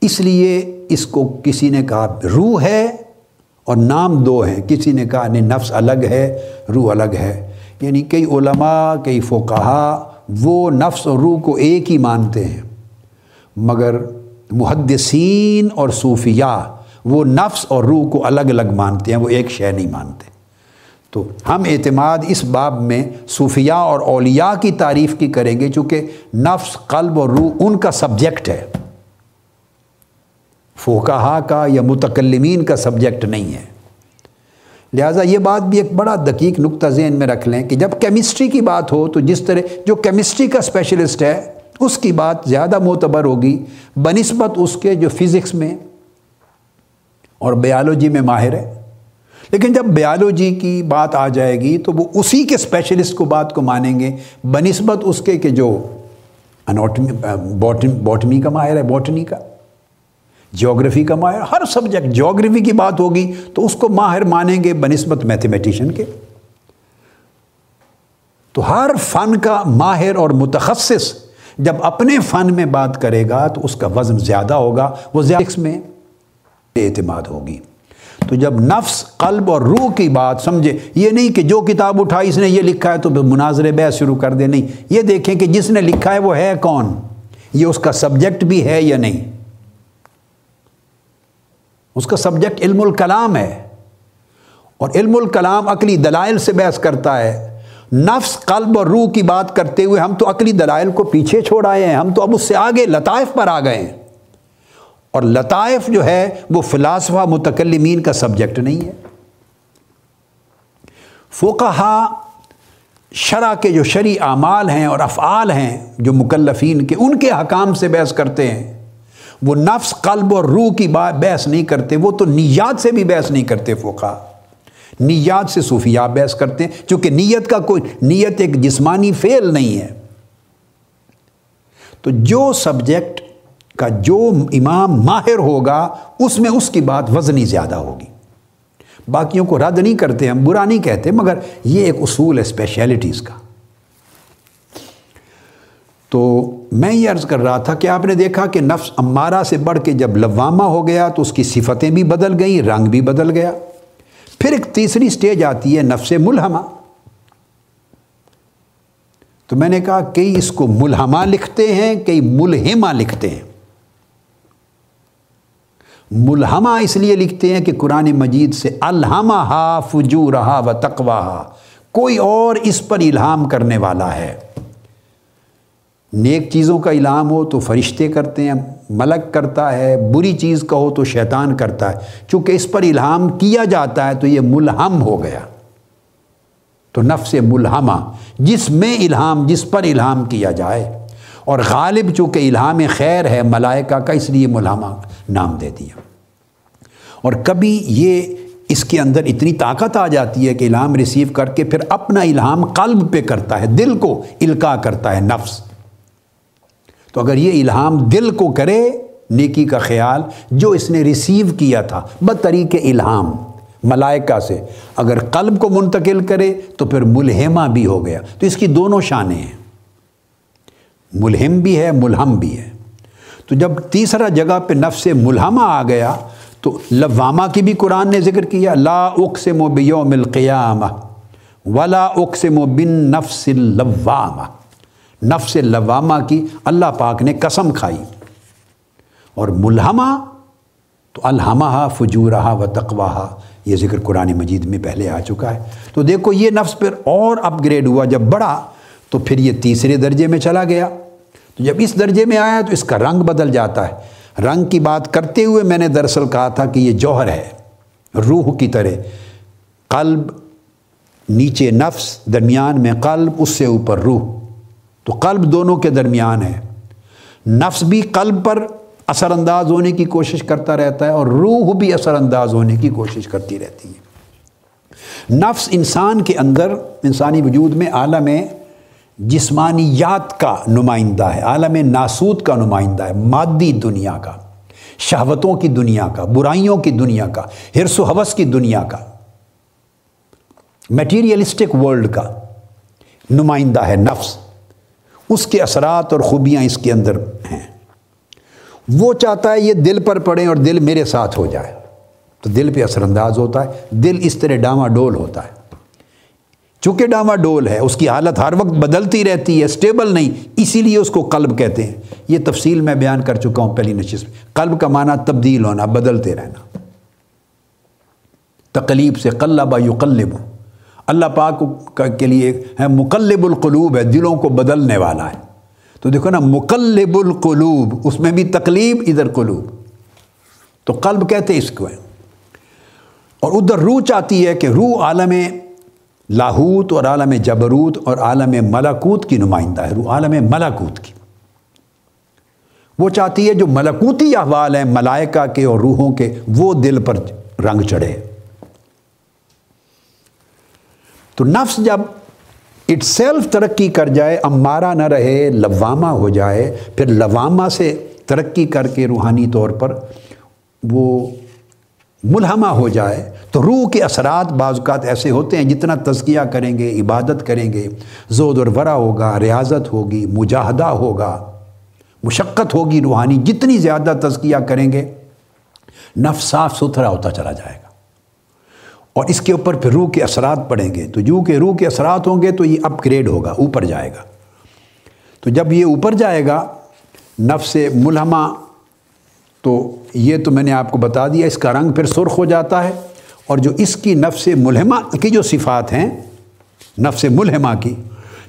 اس لیے اس کو کسی نے کہا روح ہے اور نام دو ہیں۔ کسی نے کہا نہیں نفس الگ ہے، روح الگ ہے۔ یعنی کئی علماء، کئی فوکہ وہ نفس اور روح کو ایک ہی مانتے ہیں۔ مگر محدثین اور صوفیہ وہ نفس اور روح کو الگ الگ مانتے ہیں، وہ ایک شے نہیں مانتے۔ تو ہم اعتماد اس باب میں صوفیہ اور اولیاء کی تعریف کی کریں گے، چونکہ نفس، قلب اور روح ان کا سبجیکٹ ہے۔ فوکہ کا یا متکلمین کا سبجیکٹ نہیں ہے۔ لہٰذا یہ بات بھی ایک بڑا دقیق نقطہ ذہن میں رکھ لیں کہ جب کیمسٹری کی بات ہو تو جس طرح جو کیمسٹری کا اسپیشلسٹ ہے، اس کی بات زیادہ معتبر ہوگی۔ بنسبت اس کے جو فزکس میں اور بیالوجی میں ماہر ہے۔ لیکن جب بیالوجی کی بات آ جائے گی تو وہ اسی کے اسپیشلسٹ کو بات کو مانیں گے۔ بنسبت اس کے کہ جو انوٹمی باٹمی کا ماہر ہے، باٹنی کا۔ جیوگرفی کا ماہر، ہر سبجیکٹ جیوگرفی کی بات ہوگی تو اس کو ماہر مانیں گے بنسبت میتھمیٹیشین کے۔ تو ہر فن کا ماہر اور متخصص جب اپنے فن میں بات کرے گا تو اس کا وزن زیادہ ہوگا، وہ زیادہ میں اعتماد ہوگی۔ تو جب نفس، قلب اور روح کی بات سمجھے، یہ نہیں کہ جو کتاب اٹھائی اس نے یہ لکھا ہے تو مناظر بحث شروع کر دے، نہیں۔ یہ دیکھیں کہ جس نے لکھا ہے وہ ہے کون؟ یہ اس کا سبجیکٹ بھی ہے یا نہیں؟ اس کا سبجیکٹ علم الکلام ہے اور علم الکلام عقلی دلائل سے بحث کرتا ہے۔ نفس، قلب اور روح کی بات کرتے ہوئے ہم تو عقلی دلائل کو پیچھے چھوڑ آئے ہیں، ہم تو اب اس سے آگے لطائف پر آ گئے ہیں۔ اور لطائف جو ہے وہ فلاسفہ متکلمین کا سبجیکٹ نہیں ہے۔ فوکہ شرع کے جو شرع اعمال ہیں اور افعال ہیں جو مکلفین کے، ان کے حکام سے بحث کرتے ہیں۔ وہ نفس، قلب اور روح کی بات بحث نہیں کرتے، وہ تو نیات سے بھی بحث نہیں کرتے فوقہ نیات سے صوفیہ بحث کرتے ہیں، چونکہ نیت کا کوئی نیت ایک جسمانی فعل نہیں ہے۔ تو جو سبجیکٹ کا جو امام ماہر ہوگا، اس میں اس کی بات وزنی زیادہ ہوگی۔ باقیوں کو رد نہیں کرتے، ہم برا نہیں کہتے، مگر یہ ایک اصول ہے اسپیشلٹیز کا۔ تو میں یہ عرض کر رہا تھا کہ آپ نے دیکھا کہ نفس امارہ سے بڑھ کے جب لوامہ ہو گیا تو اس کی صفتیں بھی بدل گئیں، رنگ بھی بدل گیا۔ پھر ایک تیسری سٹیج آتی ہے نفس ملہمہ۔ تو میں نے کہا، کئی اس کو ملہمہ لکھتے ہیں، کئی ملہمہ لکھتے ہیں۔ ملہمہ اس لیے لکھتے ہیں کہ قرآن مجید سے الحمہ ہا فجو رہا و تقوا کوئی اور اس پر الہام کرنے والا ہے۔ نیک چیزوں کا الہام ہو تو فرشتے کرتے ہیں، ملک کرتا ہے، بری چیز کا ہو تو شیطان کرتا ہے۔ چونکہ اس پر الہام کیا جاتا ہے تو یہ ملہم ہو گیا۔ تو نفس ملہمہ، جس میں الہام جس پر الہام کیا جائے۔ اور غالب چونکہ الہام خیر ہے، ملائکہ کا اس لیے ملہمہ نام دے دیا۔ اور کبھی یہ اس کے اندر اتنی طاقت آ جاتی ہے کہ الہام ریسیو کر کے پھر اپنا الہام قلب پہ کرتا ہے، دل کو القا کرتا ہے نفس۔ تو اگر یہ الہام دل کو کرے، نیکی کا خیال جو اس نے ریسیو کیا تھا بطریق الہام، ملائکہ سے، اگر قلب کو منتقل کرے تو پھر ملہمہ بھی ہو گیا۔ تو اس کی دونوں شانیں ہیں۔ ملہم بھی ہے، ملہم بھی ہے۔ تو جب تیسرا جگہ پہ نفس ملہمہ آ گیا، تو لوامہ کی بھی قرآن نے ذکر کیا، لا اقسم بیوم القیامہ، ولا اقسم بن نفس اللوامہ۔ نفس لوامہ کی اللہ پاک نے قسم کھائی۔ اور ملہمہ تو الحمہ فجورہ و تقواہ یہ ذکر قرآن مجید میں پہلے آ چکا ہے۔ تو دیکھو یہ نفس پھر اور اپ گریڈ ہوا، جب بڑھا تو پھر یہ تیسرے درجے میں چلا گیا۔ تو جب اس درجے میں آیا تو اس کا رنگ بدل جاتا ہے۔ رنگ کی بات کرتے ہوئے میں نے دراصل کہا تھا کہ یہ جوہر ہے، روح کی طرح۔ قلب، نیچے نفس، درمیان میں قلب، اس سے اوپر روح۔ تو قلب دونوں کے درمیان ہے۔ نفس بھی قلب پر اثر انداز ہونے کی کوشش کرتا رہتا ہے اور روح بھی اثر انداز ہونے کی کوشش کرتی رہتی ہے۔ نفس انسان کے اندر، انسانی وجود میں، عالم جسمانیات کا نمائندہ ہے، عالم ناسود کا نمائندہ ہے، مادی دنیا کا، شہوتوں کی دنیا کا، برائیوں کی دنیا کا، ہرس و حوث کی دنیا کا۔ میٹیریلسٹک ورلڈ کا نمائندہ ہے نفس۔ اس کے اثرات اور خوبیاں اس کے اندر ہیں۔ وہ چاہتا ہے یہ دل پر پڑے اور دل میرے ساتھ ہو جائے۔ تو دل پہ اثر انداز ہوتا ہے، دل اس طرح ڈاما ڈول ہوتا ہے۔ چونکہ ڈاما ڈول ہے، اس کی حالت ہر وقت بدلتی رہتی ہے اسٹیبل نہیں، اسی لیے اس کو قلب کہتے ہیں۔ یہ تفصیل میں بیان کر چکا ہوں پہلی نشست میں۔ قلب کا معنی تبدیل ہونا، بدلتے رہنا۔ تقلیب سے قلبہ یقلب۔ اللہ پاک کے لیے ہے مقلب القلوب ہے، دلوں کو بدلنے والا ہے۔ تو دیکھو نا، مقلب القلوب، اس میں بھی تقلیب، ادھر قلوب۔ تو قلب کہتے اس کو۔ ہے اور ادھر روح چاہتی ہے کہ روح عالم لاہوت اور عالم جبروت اور عالم ملکوت کی نمائندہ ہے، روح عالم ملکوت کی۔ وہ چاہتی ہے جو ملکوتی احوال ہیں، ملائکہ کے اور روحوں کے، وہ دل پر رنگ چڑھے۔ تو نفس جب اٹ سیلف ترقی کر جائے امارہ نہ رہے، لوامہ ہو جائے، پھر لوامہ سے ترقی کر کے روحانی طور پر وہ ملہمہ ہو جائے، تو روح کے اثرات بعض اوقات ایسے ہوتے ہیں جتنا تزکیہ کریں گے، عبادت کریں گے، زود اور ورا ہوگا، ریاضت ہوگی، مجاہدہ ہوگا، مشقت ہوگی روحانی، جتنی زیادہ تزکیہ کریں گے، نفس صاف ستھرا ہوتا چلا جائے گا۔ اور اس کے اوپر پھر روح کے اثرات پڑیں گے۔ تو جو کہ روح کے اثرات ہوں گے تو یہ اپ گریڈ ہوگا، اوپر جائے گا۔ تو جب یہ اوپر جائے گا، نفس ملہمہ، تو یہ تو میں نے آپ کو بتا دیا، اس کا رنگ پھر سرخ ہو جاتا ہے۔ اور جو اس کی نفس ملہمہ کی جو صفات ہیں، نفس ملہمہ کی،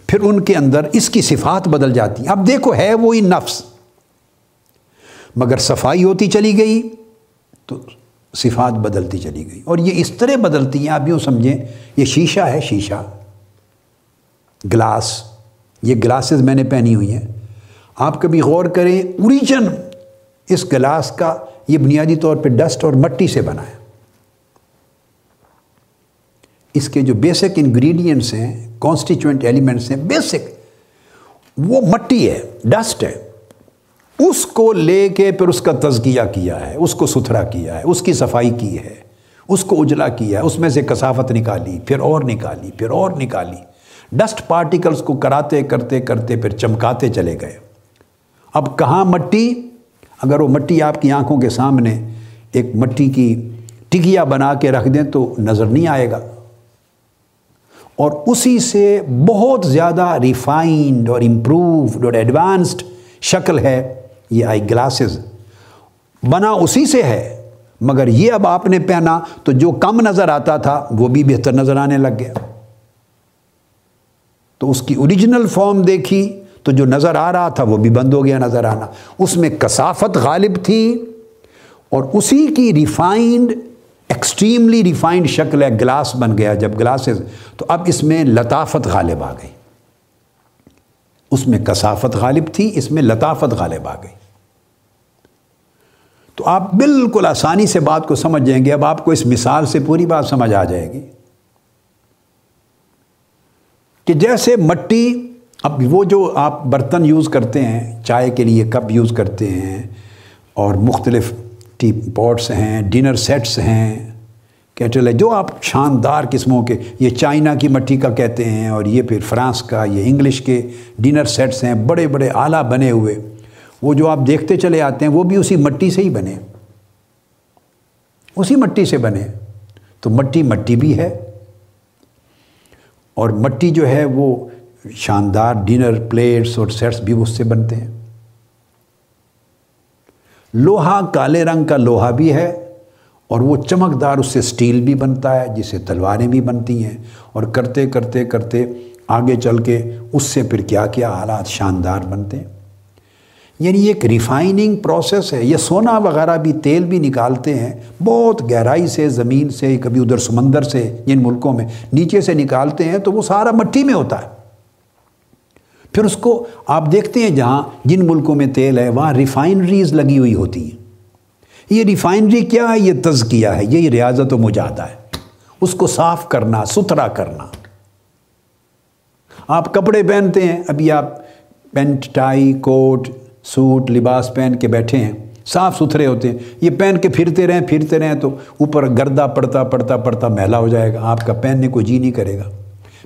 پھر ان کے اندر اس کی صفات بدل جاتی۔ ہیں اب دیکھو، ہے وہی نفس۔ مگر صفائی ہوتی چلی گئی، تو صفات بدلتی چلی گئی۔ اور یہ اس طرح بدلتی ہیں، آپ یوں سمجھیں، یہ شیشہ ہے شیشہ۔ گلاس، یہ گلاسز میں نے پہنی ہوئی ہیں۔ آپ کبھی غور کریں، اوریجن اس گلاس کا یہ بنیادی طور پہ ڈسٹ اور مٹی سے بنا ہے۔ اس کے جو بیسک انگریڈینٹس ہیں کانسٹیچوئنٹ ایلیمنٹس ہیں، بیسک، وہ مٹی ہے، ڈسٹ ہے۔ اس کو لے کے پھر اس کا تزکیہ کیا ہے، اس کو ستھرا کیا ہے، اس کی صفائی کی ہے، اس کو اجلا کیا ہے، اس میں سے کثافت نکالی، پھر اور نکالی، پھر اور نکالی۔ ڈسٹ پارٹیکلز کو کراتے کرتے کرتے پھر چمکاتے چلے گئے۔ اب کہاں مٹی؟ اگر وہ مٹی آپ کی آنکھوں کے سامنے ایک مٹی کی ٹکیا بنا کے رکھ دیں تو نظر نہیں آئے گا۔ اور اسی سے بہت زیادہ ریفائنڈ اور امپرووڈ اور ایڈوانسڈ شکل ہے۔ یہ آئی گلاسز بنا اسی سے ہے، مگر یہ اب آپ نے پہنا تو جو کم نظر آتا تھا، وہ بھی بہتر نظر آنے لگ گیا۔ تو اس کی اوریجنل فارم دیکھی، تو جو نظر آ رہا تھا، وہ بھی بند ہو گیا نظر آنا۔ اس میں کثافت غالب تھی اور اسی کی ریفائنڈ ایکسٹریملی ریفائنڈ شکل ہے گلاس بن گیا جب گلاسز تو اب اس میں لطافت غالب آ گئی۔ اس میں کثافت غالب تھی، اس میں لطافت غالب آ گئی۔ تو آپ بالکل آسانی سے بات کو سمجھ جائیں گے، اب آپ کو اس مثال سے پوری بات سمجھ آ جائے گی۔ کہ جیسے مٹی، اب وہ جو آپ برتن یوز کرتے ہیں، چائے کے لیے کپ یوز کرتے ہیں، اور مختلف ٹی پاٹس ہیں، ڈنر سیٹس ہیں، کیٹل ہے، جو آپ شاندار قسموں کے، یہ چائنا کی مٹی کا کہتے ہیں، اور یہ پھر فرانس کا، یہ انگلش کے ڈنر سیٹس ہیں، بڑے بڑے اعلیٰ بنے ہوئے۔ وہ جو آپ دیکھتے چلے آتے ہیں، وہ بھی اسی مٹی سے ہی بنے۔ اسی مٹی سے بنے۔ تو مٹی مٹی بھی ہے۔ اور مٹی جو ہے، وہ شاندار ڈنر پلیٹس اور سیٹس بھی اس سے بنتے ہیں۔ لوہا کالے رنگ کا لوہا بھی ہے، اور وہ چمکدار اس سے سٹیل بھی بنتا ہے، جسے تلواریں بھی بنتی ہیں۔ اور کرتے کرتے کرتے آگے چل کے اس سے پھر کیا کیا حالات شاندار بنتے ہیں۔ یعنی ایک ریفائننگ پروسیس ہے۔ یہ سونا وغیرہ بھی تیل بھی نکالتے ہیں۔ بہت گہرائی سے، زمین سے، کبھی ادھر سمندر سے جن ملکوں میں نیچے سے نکالتے ہیں تو وہ سارا مٹی میں ہوتا ہے۔ پھر اس کو آپ دیکھتے ہیں جہاں جن ملکوں میں تیل ہے، وہاں ریفائنریز لگی ہوئی ہوتی ہیں۔ یہ ریفائنری کیا ہے؟ یہ تزکیہ ہے۔ یہی ریاضت و مجاہدہ ہے۔ اس کو صاف کرنا، ستھرا کرنا۔ آپ کپڑے پہنتے ہیں، ابھی آپ پینٹ، ٹائی، کوٹ سوٹ، لباس پہن کے بیٹھے ہیں، صاف ستھرے ہوتے ہیں۔ یہ پہن کے پھرتے رہیں پھرتے رہیں تو اوپر گردہ پڑتا پڑتا پڑتا میلا ہو جائے گا۔ آپ کا پہننے کو جی نہیں کرے گا۔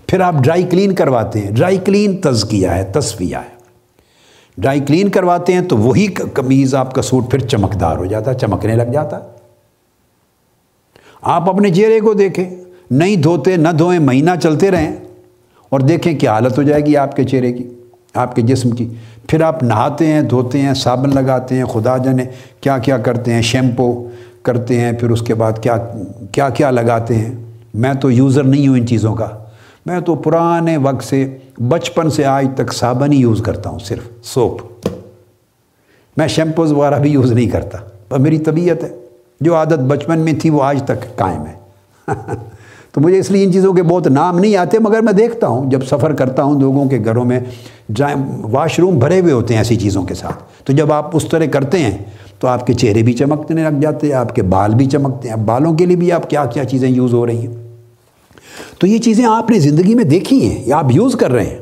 پھر آپ ڈرائی کلین کرواتے ہیں۔ ڈرائی کلین تزکیہ ہے تصفیہ ہے۔ ڈرائی کلین کرواتے ہیں تو وہی کمیز آپ کا سوٹ پھر چمکدار ہو جاتا ہے چمکنے لگ جاتا۔ آپ اپنے چہرے کو دیکھیں۔ نہیں دھوتے، نہ دھوئیں، مہینہ چلتے رہیں اور دیکھیں کیا حالت ہو جائے گی آپ کے چہرے کی۔ آپ کے جسم کی۔ پھر آپ نہاتے ہیں، دھوتے ہیں، صابن لگاتے ہیں، خدا جانے کیا کیا کرتے ہیں، شیمپو کرتے ہیں، پھر اس کے بعد کیا کیا کیا لگاتے ہیں۔ میں تو یوزر نہیں ہوں ان چیزوں کا۔ میں تو پرانے وقت سے، بچپن سے آج تک صابن ہی یوز کرتا ہوں، صرف سوپ۔ میں شیمپوز وغیرہ بھی یوز نہیں کرتا، پر میری طبیعت ہے۔ جو عادت بچپن میں تھی وہ آج تک قائم ہے۔ تو مجھے اس لیے ان چیزوں کے بہت نام نہیں آتے، مگر میں دیکھتا ہوں، جب سفر کرتا ہوں لوگوں کے گھروں میں، جائیں، واش روم بھرے ہوئے ہوتے ہیں ایسی چیزوں کے ساتھ۔ تو جب آپ اس طرح کرتے ہیں، تو آپ کے چہرے بھی چمکنے لگ جاتے ہیں، آپ کے بال بھی چمکتے ہیں۔ بالوں کے لیے بھی آپ کیا کیا چیزیں یوز ہو رہی ہیں؟ تو یہ چیزیں آپ نے زندگی میں دیکھی ہیں، یا آپ یوز کر رہے ہیں۔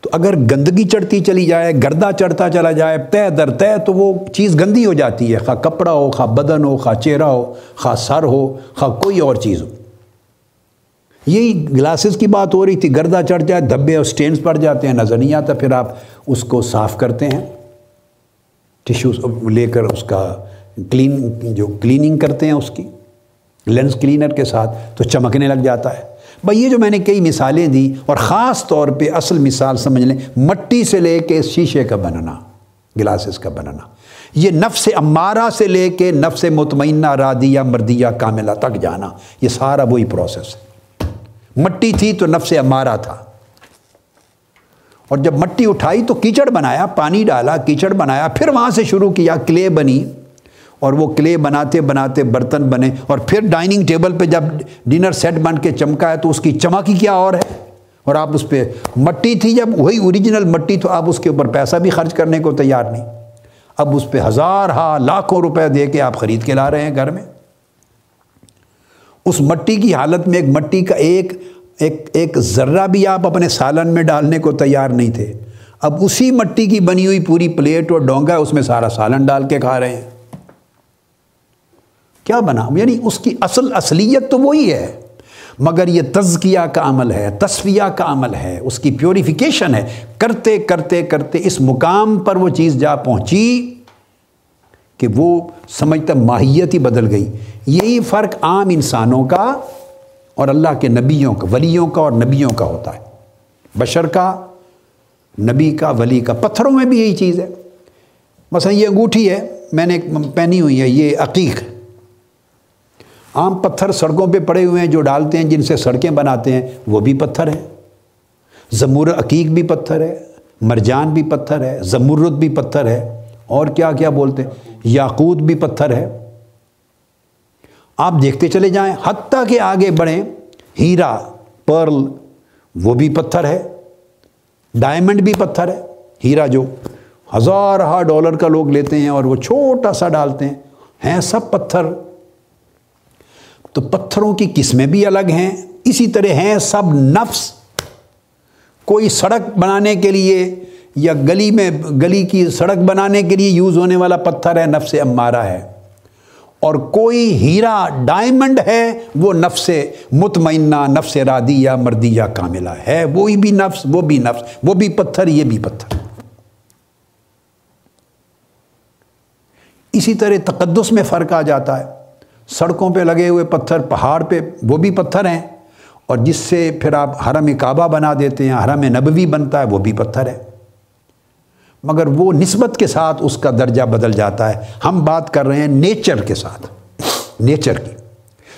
تو اگر گندگی چڑھتی چلی جائے، گردہ چڑھتا چلا جائے طے در طے تو وہ چیز گندی ہو جاتی ہے۔ خواہ کپڑا ہو، خواہ بدن ہو، خواہ چہرہ ہو، خواہ سر ہو، خواہ کوئی اور چیز ہو۔ یہی گلاسز کی بات ہو رہی تھی، گردہ چڑھ جائے، دھبے اور سٹینز پڑ جاتے ہیں نظر نہیں آتا پھر آپ اس کو صاف کرتے ہیں۔ ٹیشو لے کر اس کا کلین جو کلیننگ کرتے ہیں اس کی لینس کلینر کے ساتھ تو چمکنے لگ جاتا ہے۔ بھائی، یہ جو میں نے کئی مثالیں دی اور خاص طور پہ اصل مثال سمجھ لیں، مٹی سے لے کے شیشے کا بننا، گلاسز کا بننا۔ یہ نفس امارہ سے لے کے نفس مطمئنہ، رادیہ، مردیہ، کاملہ تک جانا، یہ سارا وہی پروسیس ہے۔ مٹی تھی تو نفس امارہ تھا۔ اور جب مٹی اٹھائی تو کیچڑ بنایا، پانی ڈالا، کیچڑ بنایا، پھر وہاں سے شروع کیا، کلے بنی۔ اور وہ کلے بناتے بناتے برتن بنے۔ اور پھر ڈائننگ ٹیبل پہ جب ڈنر سیٹ بن کے چمکا ہے تو اس کی چمک ہی کیا اور ہے؟ اور آپ اس پہ مٹی تھی، جب وہی اوریجنل مٹی تو آپ اس کے اوپر پیسہ بھی خرچ کرنے کو تیار نہیں۔ اب اس پہ ہزار ہا لاکھوں روپے دے کے آپ خرید کے لا رہے ہیں گھر میں۔ اس مٹی کی حالت میں ایک مٹی کا ایک ایک ایک ذرہ بھی آپ اپنے سالن میں ڈالنے کو تیار نہیں تھے۔ اب اسی مٹی کی بنی ہوئی پوری پلیٹ اور ڈونگا اس میں سارا سالن ڈال کے کھا رہے ہیں۔ کیا بنا؟ یعنی اس کی اصل اصلیت تو وہی ہے۔ مگر یہ تزکیہ کا عمل ہے تصفیہ کا عمل ہے، اس کی پیوریفیکیشن ہے۔ کرتے کرتے کرتے اس مقام پر وہ چیز جا پہنچی۔ کہ وہ سمجھتا ماہیت ہی بدل گئی۔ یہی فرق عام انسانوں کا اور اللہ کے نبیوں کا، ولیوں کا اور نبیوں کا ہوتا ہے۔ بشر کا، نبی کا، ولی کا، پتھروں میں بھی یہی چیز ہے۔ مثلا یہ انگوٹھی ہے، میں نے پہنی ہوئی ہے، یہ عقیق۔ عام پتھر سڑکوں پہ پڑے ہوئے ہیں، جو ڈالتے ہیں، جن سے سڑکیں بناتے ہیں، وہ بھی پتھر ہے زمور عقیق بھی پتھر ہے، مرجان بھی پتھر ہے، زمرد بھی پتھر ہے۔ اور کیا کیا بولتے ہیں؟ یاقوت بھی پتھر ہے۔ آپ دیکھتے چلے جائیں، حتیٰ کہ آگے بڑھیں، ہیرا، پرل، وہ بھی پتھر ہے، ڈائمنڈ بھی پتھر ہے۔ ہیرا جو ہزارہ ڈالر کا لوگ لیتے ہیں اور وہ چھوٹا سا ڈالتے ہیں ہیں سب پتھر۔ تو پتھروں کی قسمیں بھی الگ ہیں، اسی طرح ہیں سب نفس۔ کوئی سڑک بنانے کے لیے یا گلی میں گلی کی سڑک بنانے کے لیے یوز ہونے والا پتھر ہے، نفس امارہ ہے۔ اور کوئی ہیرا ڈائمنڈ ہے، وہ نفس مطمئنہ، نفس رادی یا مردی یا کاملہ ہے۔ وہی بھی نفس، وہ بھی نفس، وہ بھی پتھر، یہ بھی پتھر۔ اسی طرح تقدس میں فرق آ جاتا ہے۔ سڑکوں پہ لگے ہوئے پتھر، پہاڑ پہ، وہ بھی پتھر ہیں۔ اور جس سے پھر آپ حرم کعبہ بنا دیتے ہیں، حرم نبوی بنتا ہے، وہ بھی پتھر ہے۔ مگر وہ نسبت کے ساتھ اس کا درجہ بدل جاتا ہے۔ ہم بات کر رہے ہیں نیچر کے ساتھ، نیچر کی۔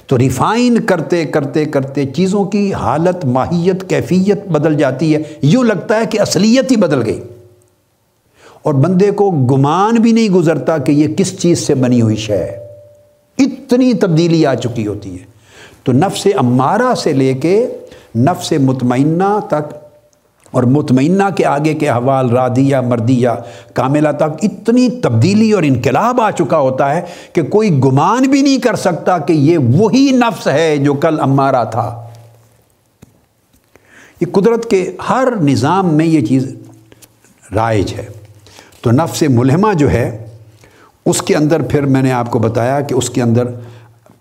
تو ریفائن کرتے کرتے کرتے چیزوں کی حالت، ماہیت، کیفیت بدل جاتی ہے۔ یوں لگتا ہے کہ اصلیت ہی بدل گئی۔ اور بندے کو گمان بھی نہیں گزرتا کہ یہ کس چیز سے بنی ہوئی شے ہے۔ اتنی تبدیلی آ چکی ہوتی ہے۔ تو نفس امارہ سے لے کے نفس مطمئنہ تک اور مطمئنہ کے آگے کے حوال رادیہ، مردیہ، کاملہ تک اتنی تبدیلی اور انقلاب آ چکا ہوتا ہے کہ کوئی گمان بھی نہیں کر سکتا کہ یہ وہی نفس ہے جو کل امارہ تھا۔ یہ قدرت کے ہر نظام میں یہ چیز رائج ہے۔ تو نفس ملحمہ جو ہے، اس کے اندر پھر میں نے آپ کو بتایا کہ اس کے اندر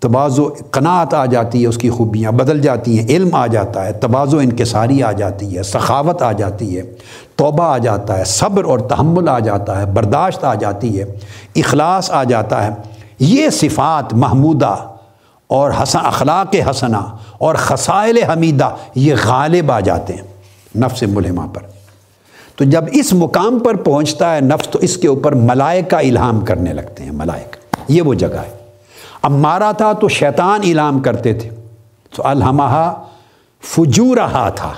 تباز و قناعت آ جاتی ہے، اس کی خوبیاں بدل جاتی ہیں، علم آ جاتا ہے تباز و انکساری آ جاتی ہے، سخاوت آ جاتی ہے، توبہ آ جاتا ہے، صبر اور تحمل آ جاتا ہے، برداشت آ جاتی ہے، اخلاص آ جاتا ہے۔ یہ صفات محمودہ اور حسن، اخلاق حسنہ اور خسائل حمیدہ، یہ غالب آ جاتے ہیں نفس ملحمہ پر۔ تو جب اس مقام پر پہنچتا ہے نفس، تو اس کے اوپر ملائکہ الہام کرنے لگتے ہیں، ملائکہ، یہ وہ جگہ ہے۔ اب مارا تھا تو شیطان اعلام کرتے تھے۔ تو الحمہ فجو رہا تھا۔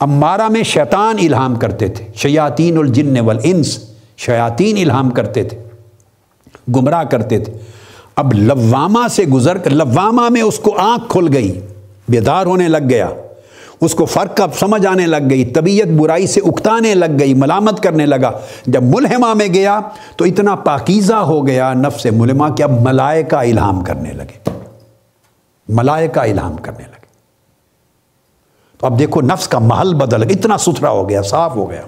اب مارا میں شیطان الہام کرتے تھے۔ شیاطین الجن والانس شیاطین الہام کرتے تھے۔ گمراہ کرتے تھے۔ اب لوامہ سے گزر کر لوامہ میں اس کو آنکھ کھل گئی۔ بیدار ہونے لگ گیا۔ اس کو فرق اب سمجھ آنے لگ گئی، طبیعت برائی سے اکتانے لگ گئی، ملامت کرنے لگا۔ جب ملحمہ میں گیا تو اتنا پاکیزہ ہو گیا، نفس ملحمہ کہ اب ملائے کا الہام کرنے لگے۔ ملائے کا الہام کرنے لگے۔ تو اب دیکھو نفس کا محل بدل گیا اتنا ستھرا ہو گیا، صاف ہو گیا۔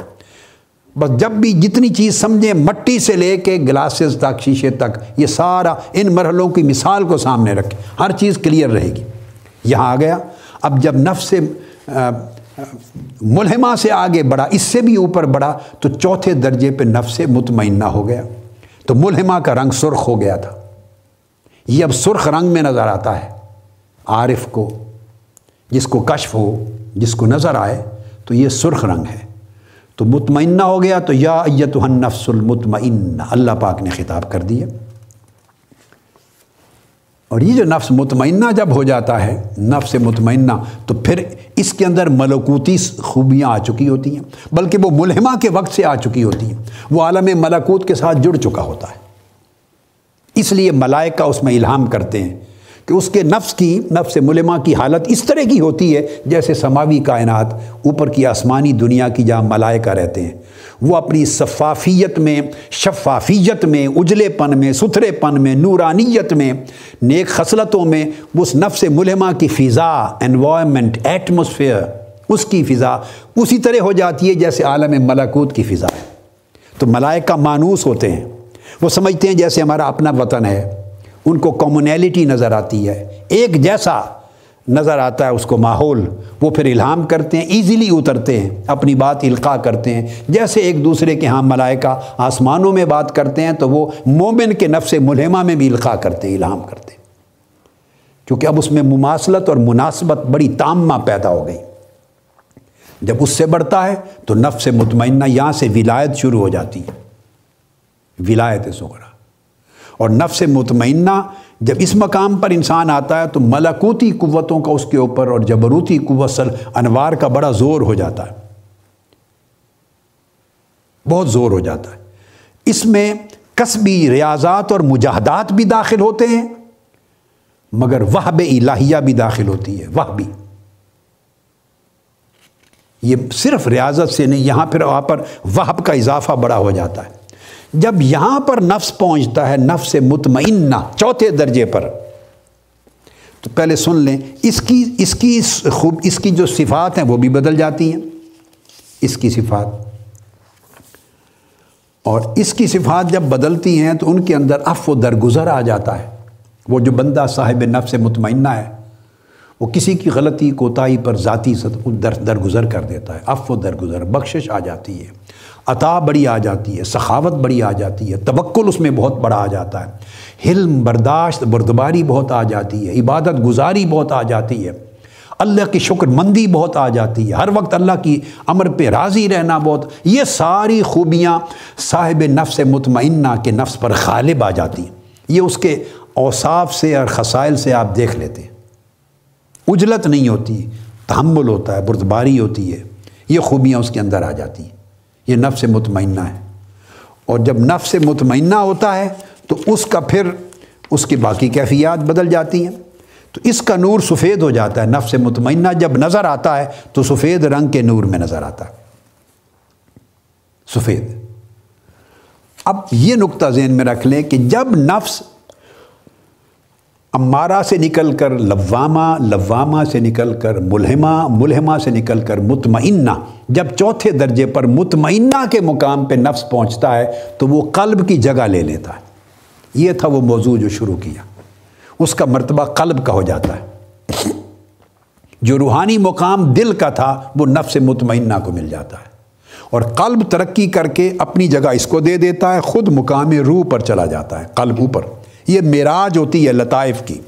بس جب بھی جتنی چیز سمجھیں مٹی سے لے کے گلاسز تک، شیشے تک، یہ سارا ان مرحلوں کی مثال کو سامنے رکھے، ہر چیز کلیئر رہے گی۔ یہاں آ گیا۔ اب جب نفس ملحمہ سے آگے بڑھا، اس سے بھی اوپر بڑھا، تو چوتھے درجے پہ نفس مطمئنہ ہو گیا۔ تو ملحمہ کا رنگ سرخ ہو گیا تھا۔ یہ اب سرخ رنگ میں نظر آتا ہے۔ عارف کو، جس کو کشف ہو، جس کو نظر آئے، تو یہ سرخ رنگ ہے۔ تو مطمئنہ ہو گیا، تو یا نفس المطمئنہ، اللہ پاک نے خطاب کر دیا۔ اور یہ جو نفس مطمئنہ جب ہو جاتا ہے، نفس مطمئنہ، تو پھر اس کے اندر ملکوتی خوبیاں آ چکی ہوتی ہیں۔ بلکہ وہ ملحمہ کے وقت سے آ چکی ہوتی ہیں۔ وہ عالم ملکوت کے ساتھ جڑ چکا ہوتا ہے۔ اس لیے ملائکہ اس میں الہام کرتے ہیں۔ کہ اس کے نفس کی، نفس ملمہ کی حالت اس طرح کی ہوتی ہے جیسے سماوی کائنات اوپر کی آسمانی دنیا کی جہاں ملائکہ رہتے ہیں۔ وہ اپنی صفافیت میں، شفافیت میں، اجلے پن میں، ستھرے پن میں، نورانیت میں، نیک خصلتوں میں اس نفس ملمہ کی فضا انوائرمنٹ ایٹموسفیئر اس کی فضا اسی طرح ہو جاتی ہے جیسے عالم ملکوت کی فضا ہے۔ تو ملائکہ مانوس ہوتے ہیں۔ وہ سمجھتے ہیں جیسے ہمارا اپنا وطن ہے۔ ان کو کامونیلٹی نظر آتی ہے۔ ایک جیسا نظر آتا ہے اس کو ماحول، وہ پھر الہام کرتے ہیں ایزیلی اترتے ہیں، اپنی بات القاع کرتے ہیں۔ جیسے ایک دوسرے کے ہاں ملائکہ آسمانوں میں بات کرتے ہیں، تو وہ مومن کے نفس ملحمہ میں بھی القاع کرتے ہیں، الہام کرتے ہیں۔ کیونکہ اب اس میں مماثلت اور مناسبت بڑی تامہ پیدا ہو گئی۔ جب اس سے بڑھتا ہے، تو نفس مطمئنہ یہاں سے ولایت شروع ہو جاتی ہے۔ ولایت سغرا اور نفس مطمئنہ جب اس مقام پر انسان آتا ہے تو ملکوتی قوتوں کا اس کے اوپر اور جبروتی قوت سل انوار کا بڑا زور ہو جاتا ہے۔ بہت زور ہو جاتا ہے۔ اس میں قصبی ریاضات اور مجاہدات بھی داخل ہوتے ہیں، مگر وہ الہیہ بھی داخل ہوتی ہے وہ بھی یہ صرف ریاضت سے نہیں، یہاں پھر وہاں پر وہب کا اضافہ بڑا ہو جاتا ہے۔ جب یہاں پر نفس پہنچتا ہے، نفس مطمئنہ، چوتھے درجے پر۔ تو پہلے سن لیں، اس کی اس کی خوب، اس کی جو صفات ہیں، وہ بھی بدل جاتی ہیں۔ اس کی صفات۔ اور اس کی صفات جب بدلتی ہیں، تو ان کے اندر اف و درگزر آ جاتا ہے۔ وہ جو بندہ صاحب نفس مطمئنہ ہے، وہ کسی کی غلطی، کوتاہی پر ذاتی در درگزر کر دیتا ہے اف و درگزر، بخشش آ جاتی ہے۔ عطا بڑی آ جاتی ہے، سخاوت بڑی آ جاتی ہے، توکل اس میں بہت بڑا آ جاتا ہے۔ حلم، برداشت، بردباری بہت آ جاتی ہے، عبادت گزاری بہت آ جاتی ہے۔ اللہ کی شکر مندی بہت آ جاتی ہے۔ ہر وقت اللہ کی امر پہ راضی رہنا بہت۔ یہ ساری خوبیاں صاحب نفس مطمئنہ کے نفس پر غالب آ جاتی ہیں۔ یہ اس کے اوصاف سے اور خسائل سے آپ دیکھ لیتے ہیں۔ اجلت نہیں ہوتی، تحمل ہوتا ہے، بردباری ہوتی ہے۔ یہ خوبیاں اس کے اندر آ جاتی ہیں۔ یہ نفس مطمئنہ ہے۔ اور جب نفس مطمئنہ ہوتا ہے تو اس کا پھر اس کی باقی کیفیات بدل جاتی ہیں۔ تو اس کا نور سفید ہو جاتا ہے، نفس مطمئنہ جب نظر آتا ہے تو سفید رنگ کے نور میں نظر آتا ہے۔ سفید۔ اب یہ نقطہ ذہن میں رکھ لیں کہ جب نفس امارہ سے نکل کر لوامہ لوامہ سے نکل کر ملحمہ ملحمہ سے نکل کر مطمئنہ۔ جب چوتھے درجے پر مطمئنہ کے مقام پہ نفس پہنچتا ہے، تو وہ قلب کی جگہ لے لیتا ہے۔ یہ تھا وہ موضوع جو شروع کیا۔ اس کا مرتبہ قلب کا ہو جاتا ہے۔ جو روحانی مقام دل کا تھا، وہ نفس مطمئنہ کو مل جاتا ہے۔ اور قلب ترقی کر کے اپنی جگہ اس کو دے دیتا ہے، خود مقام روح پر چلا جاتا ہے، قلب اوپر۔ یہ معراج ہوتی ہے لطائف کی۔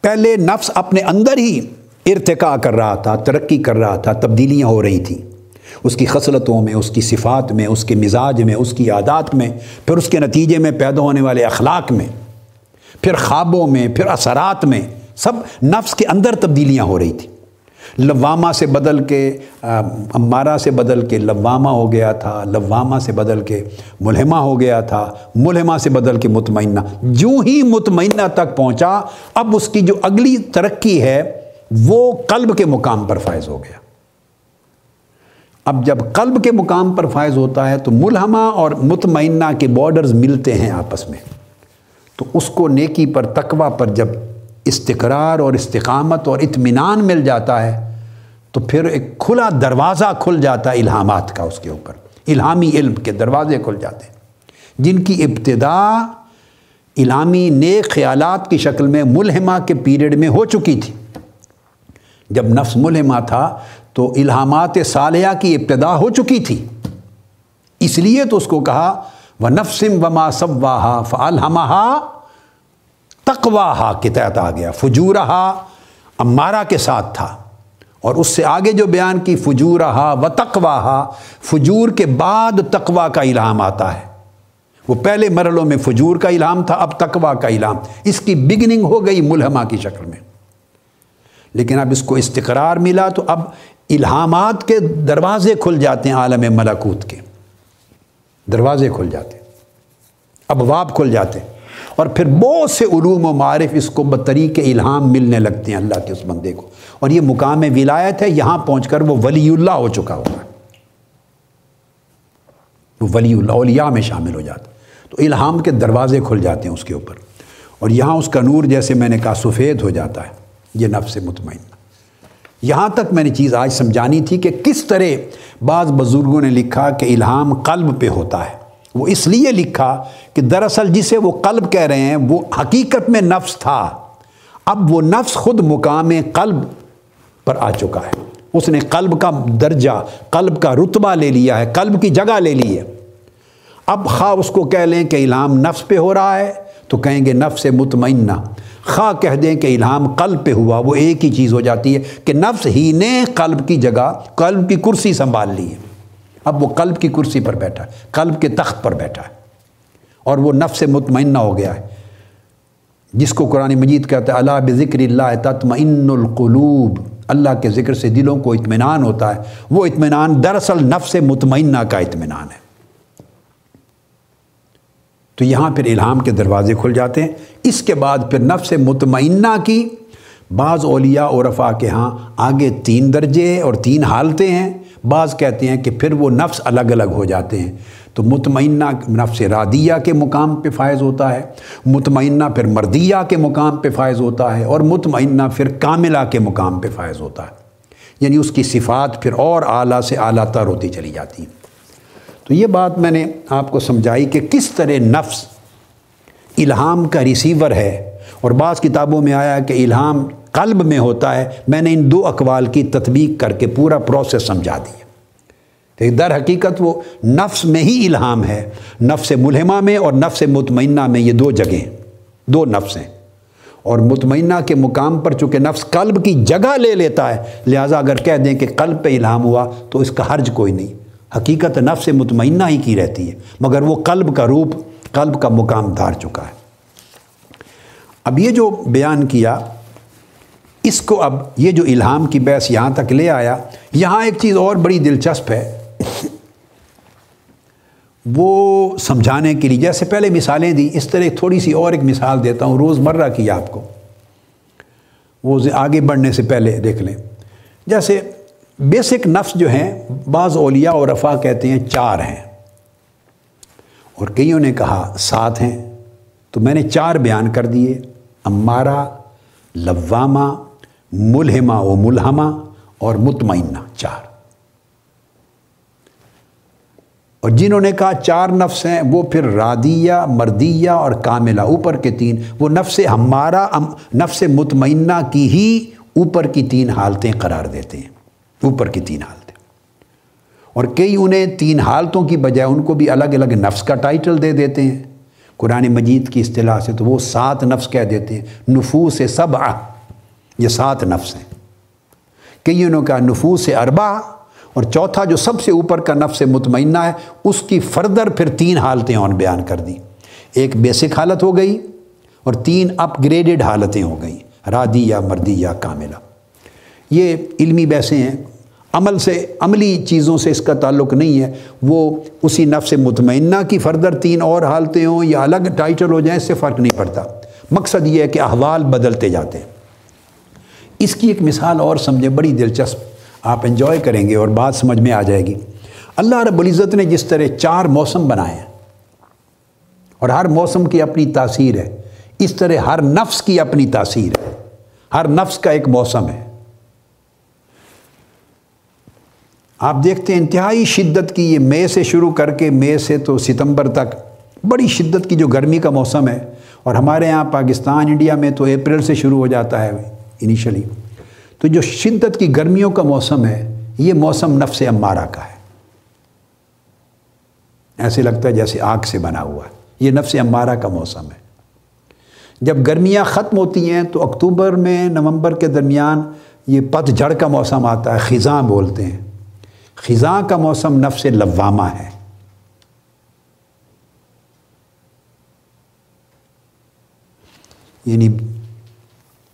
پہلے نفس اپنے اندر ہی ارتقا کر رہا تھا، ترقی کر رہا تھا، تبدیلیاں ہو رہی تھیں۔ اس کی خصلتوں میں، اس کی صفات میں، اس کے مزاج میں، اس کی عادات میں، پھر اس کے نتیجے میں پیدا ہونے والے اخلاق میں، پھر خوابوں میں، پھر اثرات میں، سب نفس کے اندر تبدیلیاں ہو رہی تھیں۔ لوامہ سے بدل کے امارہ سے بدل کے لوامہ ہو گیا تھا، لوامہ سے بدل کے ملحمہ ہو گیا تھا ملحمہ سے بدل کے مطمئنہ۔ جو ہی مطمئنہ تک پہنچا، اب اس کی جو اگلی ترقی ہے، وہ قلب کے مقام پر فائز ہو گیا۔ اب جب قلب کے مقام پر فائز ہوتا ہے، تو ملحمہ اور مطمئنہ کے بارڈرز ملتے ہیں آپس میں۔ تو اس کو نیکی پر، تقوی پر جب استقرار اور استقامت اور اطمینان مل جاتا ہے، تو پھر ایک کھلا دروازہ کھل جاتا ہے الہامات کا اس کے اوپر۔ الہامی علم کے دروازے کھل جاتے ہیں۔ جن کی ابتدا الہامی نیک خیالات کی شکل میں ملحمہ کے پیریڈ میں ہو چکی تھی۔ جب نفس ملحمہ تھا، تو الہامات صالحہ کی ابتدا ہو چکی تھی۔ اس لیے تو اس کو کہا وہ نفسم وما سب واہ فالحمہ تقواہا کے تحت آ گیا، فجورہا امارہ کے ساتھ تھا۔ اور اس سے آگے جو بیان کی، فجورہا و تقواہا، فجور کے بعد تقوا کا الہام آتا ہے۔ وہ پہلے مرحلوں میں فجور کا الہام تھا، اب تقوا کا الہام۔ اس کی بگننگ ہو گئی ملحمہ کی شکل میں۔ لیکن اب اس کو استقرار ملا تو اب الہامات کے دروازے کھل جاتے ہیں عالم ملکوت کے۔ دروازے کھل جاتے ہیں اب واب کھل جاتے ہیں۔ اور پھر بہت سے علوم و معارف اس کو بطریق الہام ملنے لگتے ہیں اللہ کے اس بندے کو۔ اور یہ مقام ولایت ہے، یہاں پہنچ کر وہ ولی اللہ ہو چکا ہوگا وہ ولی اللہ، اولیاء میں شامل ہو جاتا۔ تو الہام کے دروازے کھل جاتے ہیں اس کے اوپر۔ اور یہاں اس کا نور جیسے میں نے کہا، سفید ہو جاتا ہے۔ یہ نفس مطمئنہ یہاں تک میں نے چیز آج سمجھانی تھی کہ کس طرح بعض بزرگوں نے لکھا کہ الہام قلب پہ ہوتا ہے۔ وہ اس لیے لکھا کہ دراصل جسے وہ قلب کہہ رہے ہیں، وہ حقیقت میں نفس تھا۔ اب وہ نفس خود مقام قلب پر آ چکا ہے۔ اس نے قلب کا درجہ، قلب کا رتبہ لے لیا ہے، قلب کی جگہ لے لی ہے۔ اب خواہ اس کو کہہ لیں کہ الہام نفس پہ ہو رہا ہے، تو کہیں گے نفس مطمئنہ۔ خواہ کہہ دیں کہ الہام قلب پہ ہوا، وہ ایک ہی چیز ہو جاتی ہے کہ نفس ہی نے قلب کی جگہ، قلب کی کرسی سنبھال لی ہے۔ اب وہ قلب کی کرسی پر بیٹھا ہے، قلب کے تخت پر بیٹھا ہے۔ اور وہ نفس مطمئنہ ہو گیا ہے۔ جس کو قرآن مجید کہتا ہے اللہ بذکر اللہ تطمئن القلوب اللہ کے ذکر سے دلوں کو اطمینان ہوتا ہے۔ وہ اطمینان دراصل نفس مطمئنہ کا اطمینان ہے۔ تو یہاں پھر الہام کے دروازے کھل جاتے ہیں۔ اس کے بعد پھر نفس مطمئنہ کی، بعض اولیاء اور رفا کے ہاں آگے تین درجے اور تین حالتیں ہیں۔ بعض کہتے ہیں کہ پھر وہ نفس الگ الگ ہو جاتے ہیں۔ تو مطمئنہ نفس رادیہ کے مقام پہ فائز ہوتا ہے، مطمئنہ پھر مردیہ کے مقام پہ فائز ہوتا ہے اور مطمئنہ پھر کاملہ کے مقام پہ فائز ہوتا ہے۔ یعنی اس کی صفات پھر اور اعلیٰ سے اعلیٰ تر ہوتی چلی جاتی ہیں۔ تو یہ بات میں نے آپ کو سمجھائی کہ کس طرح نفس الہام کا ریسیور ہے۔ اور بعض کتابوں میں آیا کہ الہام قلب میں ہوتا ہے، میں نے ان دو اقوال کی تطبیق کر کے پورا پروسیس سمجھا دیا۔ در حقیقت وہ نفس میں ہی الہام ہے، نفس ملہمہ میں اور نفس مطمئنہ میں یہ دو جگہیں دو نفس ہیں۔ اور مطمئنہ کے مقام پر چونکہ نفس قلب کی جگہ لے لیتا ہے، لہٰذا اگر کہہ دیں کہ قلب پہ الہام ہوا تو اس کا حرج کوئی نہیں۔ حقیقت نفس مطمئنہ ہی کی رہتی ہے، مگر وہ قلب کا روپ، قلب کا مقام دھار چکا ہے۔ اب یہ جو بیان کیا اس کو اب یہ جو الہام کی بحث یہاں تک لے آیا، یہاں ایک چیز اور بڑی دلچسپ ہے۔ وہ سمجھانے کے لیے، جیسے پہلے مثالیں دی اس طرح تھوڑی سی اور ایک مثال دیتا ہوں روز مرہ کی آپ کو۔ وہ آگے بڑھنے سے پہلے دیکھ لیں۔ جیسے بیسک نفس جو ہیں، بعض اولیاء اور رفا کہتے ہیں چار ہیں۔ اور کئیوں نے کہا سات ہیں؟ تو میں نے چار بیان کر دیے، امارہ، لوامہ ملہمہ و ملہمہ اور مطمئنہ چار۔ اور جنہوں نے کہا چار نفس ہیں، وہ پھر رادیہ، مردیہ اور کاملہ، اوپر کے تین۔ وہ نفس ہمارا نفس مطمئنہ کی ہی اوپر کی تین حالتیں قرار دیتے ہیں۔ اوپر کی تین حالتیں۔ اور کئی انہیں تین حالتوں کی بجائے ان کو بھی الگ الگ نفس کا ٹائٹل دے دیتے ہیں۔ قرآن مجید کی اصطلاح سے تو وہ سات نفس کہہ دیتے ہیں۔ نفوس سب یہ سات نفس ہیں۔ کئی کا نفوس اربا اور چوتھا جو سب سے اوپر کا نفس مطمئنہ ہے، اس کی فردر پھر تین حالتیں اور بیان کر دی۔ ایک بیسک حالت ہو گئی اور تین اپ گریڈڈ حالتیں ہو گئیں رادی یا مردی یا کاملہ۔ یہ علمی بحثیں ہیں۔ عمل سے، عملی چیزوں سے اس کا تعلق نہیں ہے۔ وہ اسی نفس مطمئنہ کی فردر تین اور حالتیں ہوں یا الگ ٹائٹل ہو جائیں، اس سے فرق نہیں پڑتا۔ مقصد یہ ہے کہ احوال بدلتے جاتے ہیں۔ اس کی ایک مثال اور سمجھیں بڑی دلچسپ۔ آپ انجوائے کریں گے اور بات سمجھ میں آ جائے گی۔ اللہ رب العزت نے جس طرح چار موسم بنائے ہیں اور ہر موسم کی اپنی تاثیر ہے، اس طرح ہر نفس کی اپنی تاثیر ہے۔ ہر نفس کا ایک موسم ہے۔ آپ دیکھتے ہیں، انتہائی شدت کی یہ مے سے شروع کر کے مے سے تو ستمبر تک بڑی شدت کی جو گرمی کا موسم ہے۔ اور ہمارے یہاں پاکستان، انڈیا میں تو اپریل سے شروع ہو جاتا ہے۔ انیشلی تو جو شدت کی گرمیوں کا موسم ہے، یہ موسم نفس امارہ کا ہے۔ ایسے لگتا ہے جیسے آگ سے بنا ہوا ہے۔ یہ نفس امارہ کا موسم ہے۔ جب گرمیاں ختم ہوتی ہیں تو اکتوبر میں نومبر کے درمیان یہ پت جھڑ کا موسم آتا ہے، خزاں بولتے ہیں۔ خزاں کا موسم نفس لوامہ ہے۔ یعنی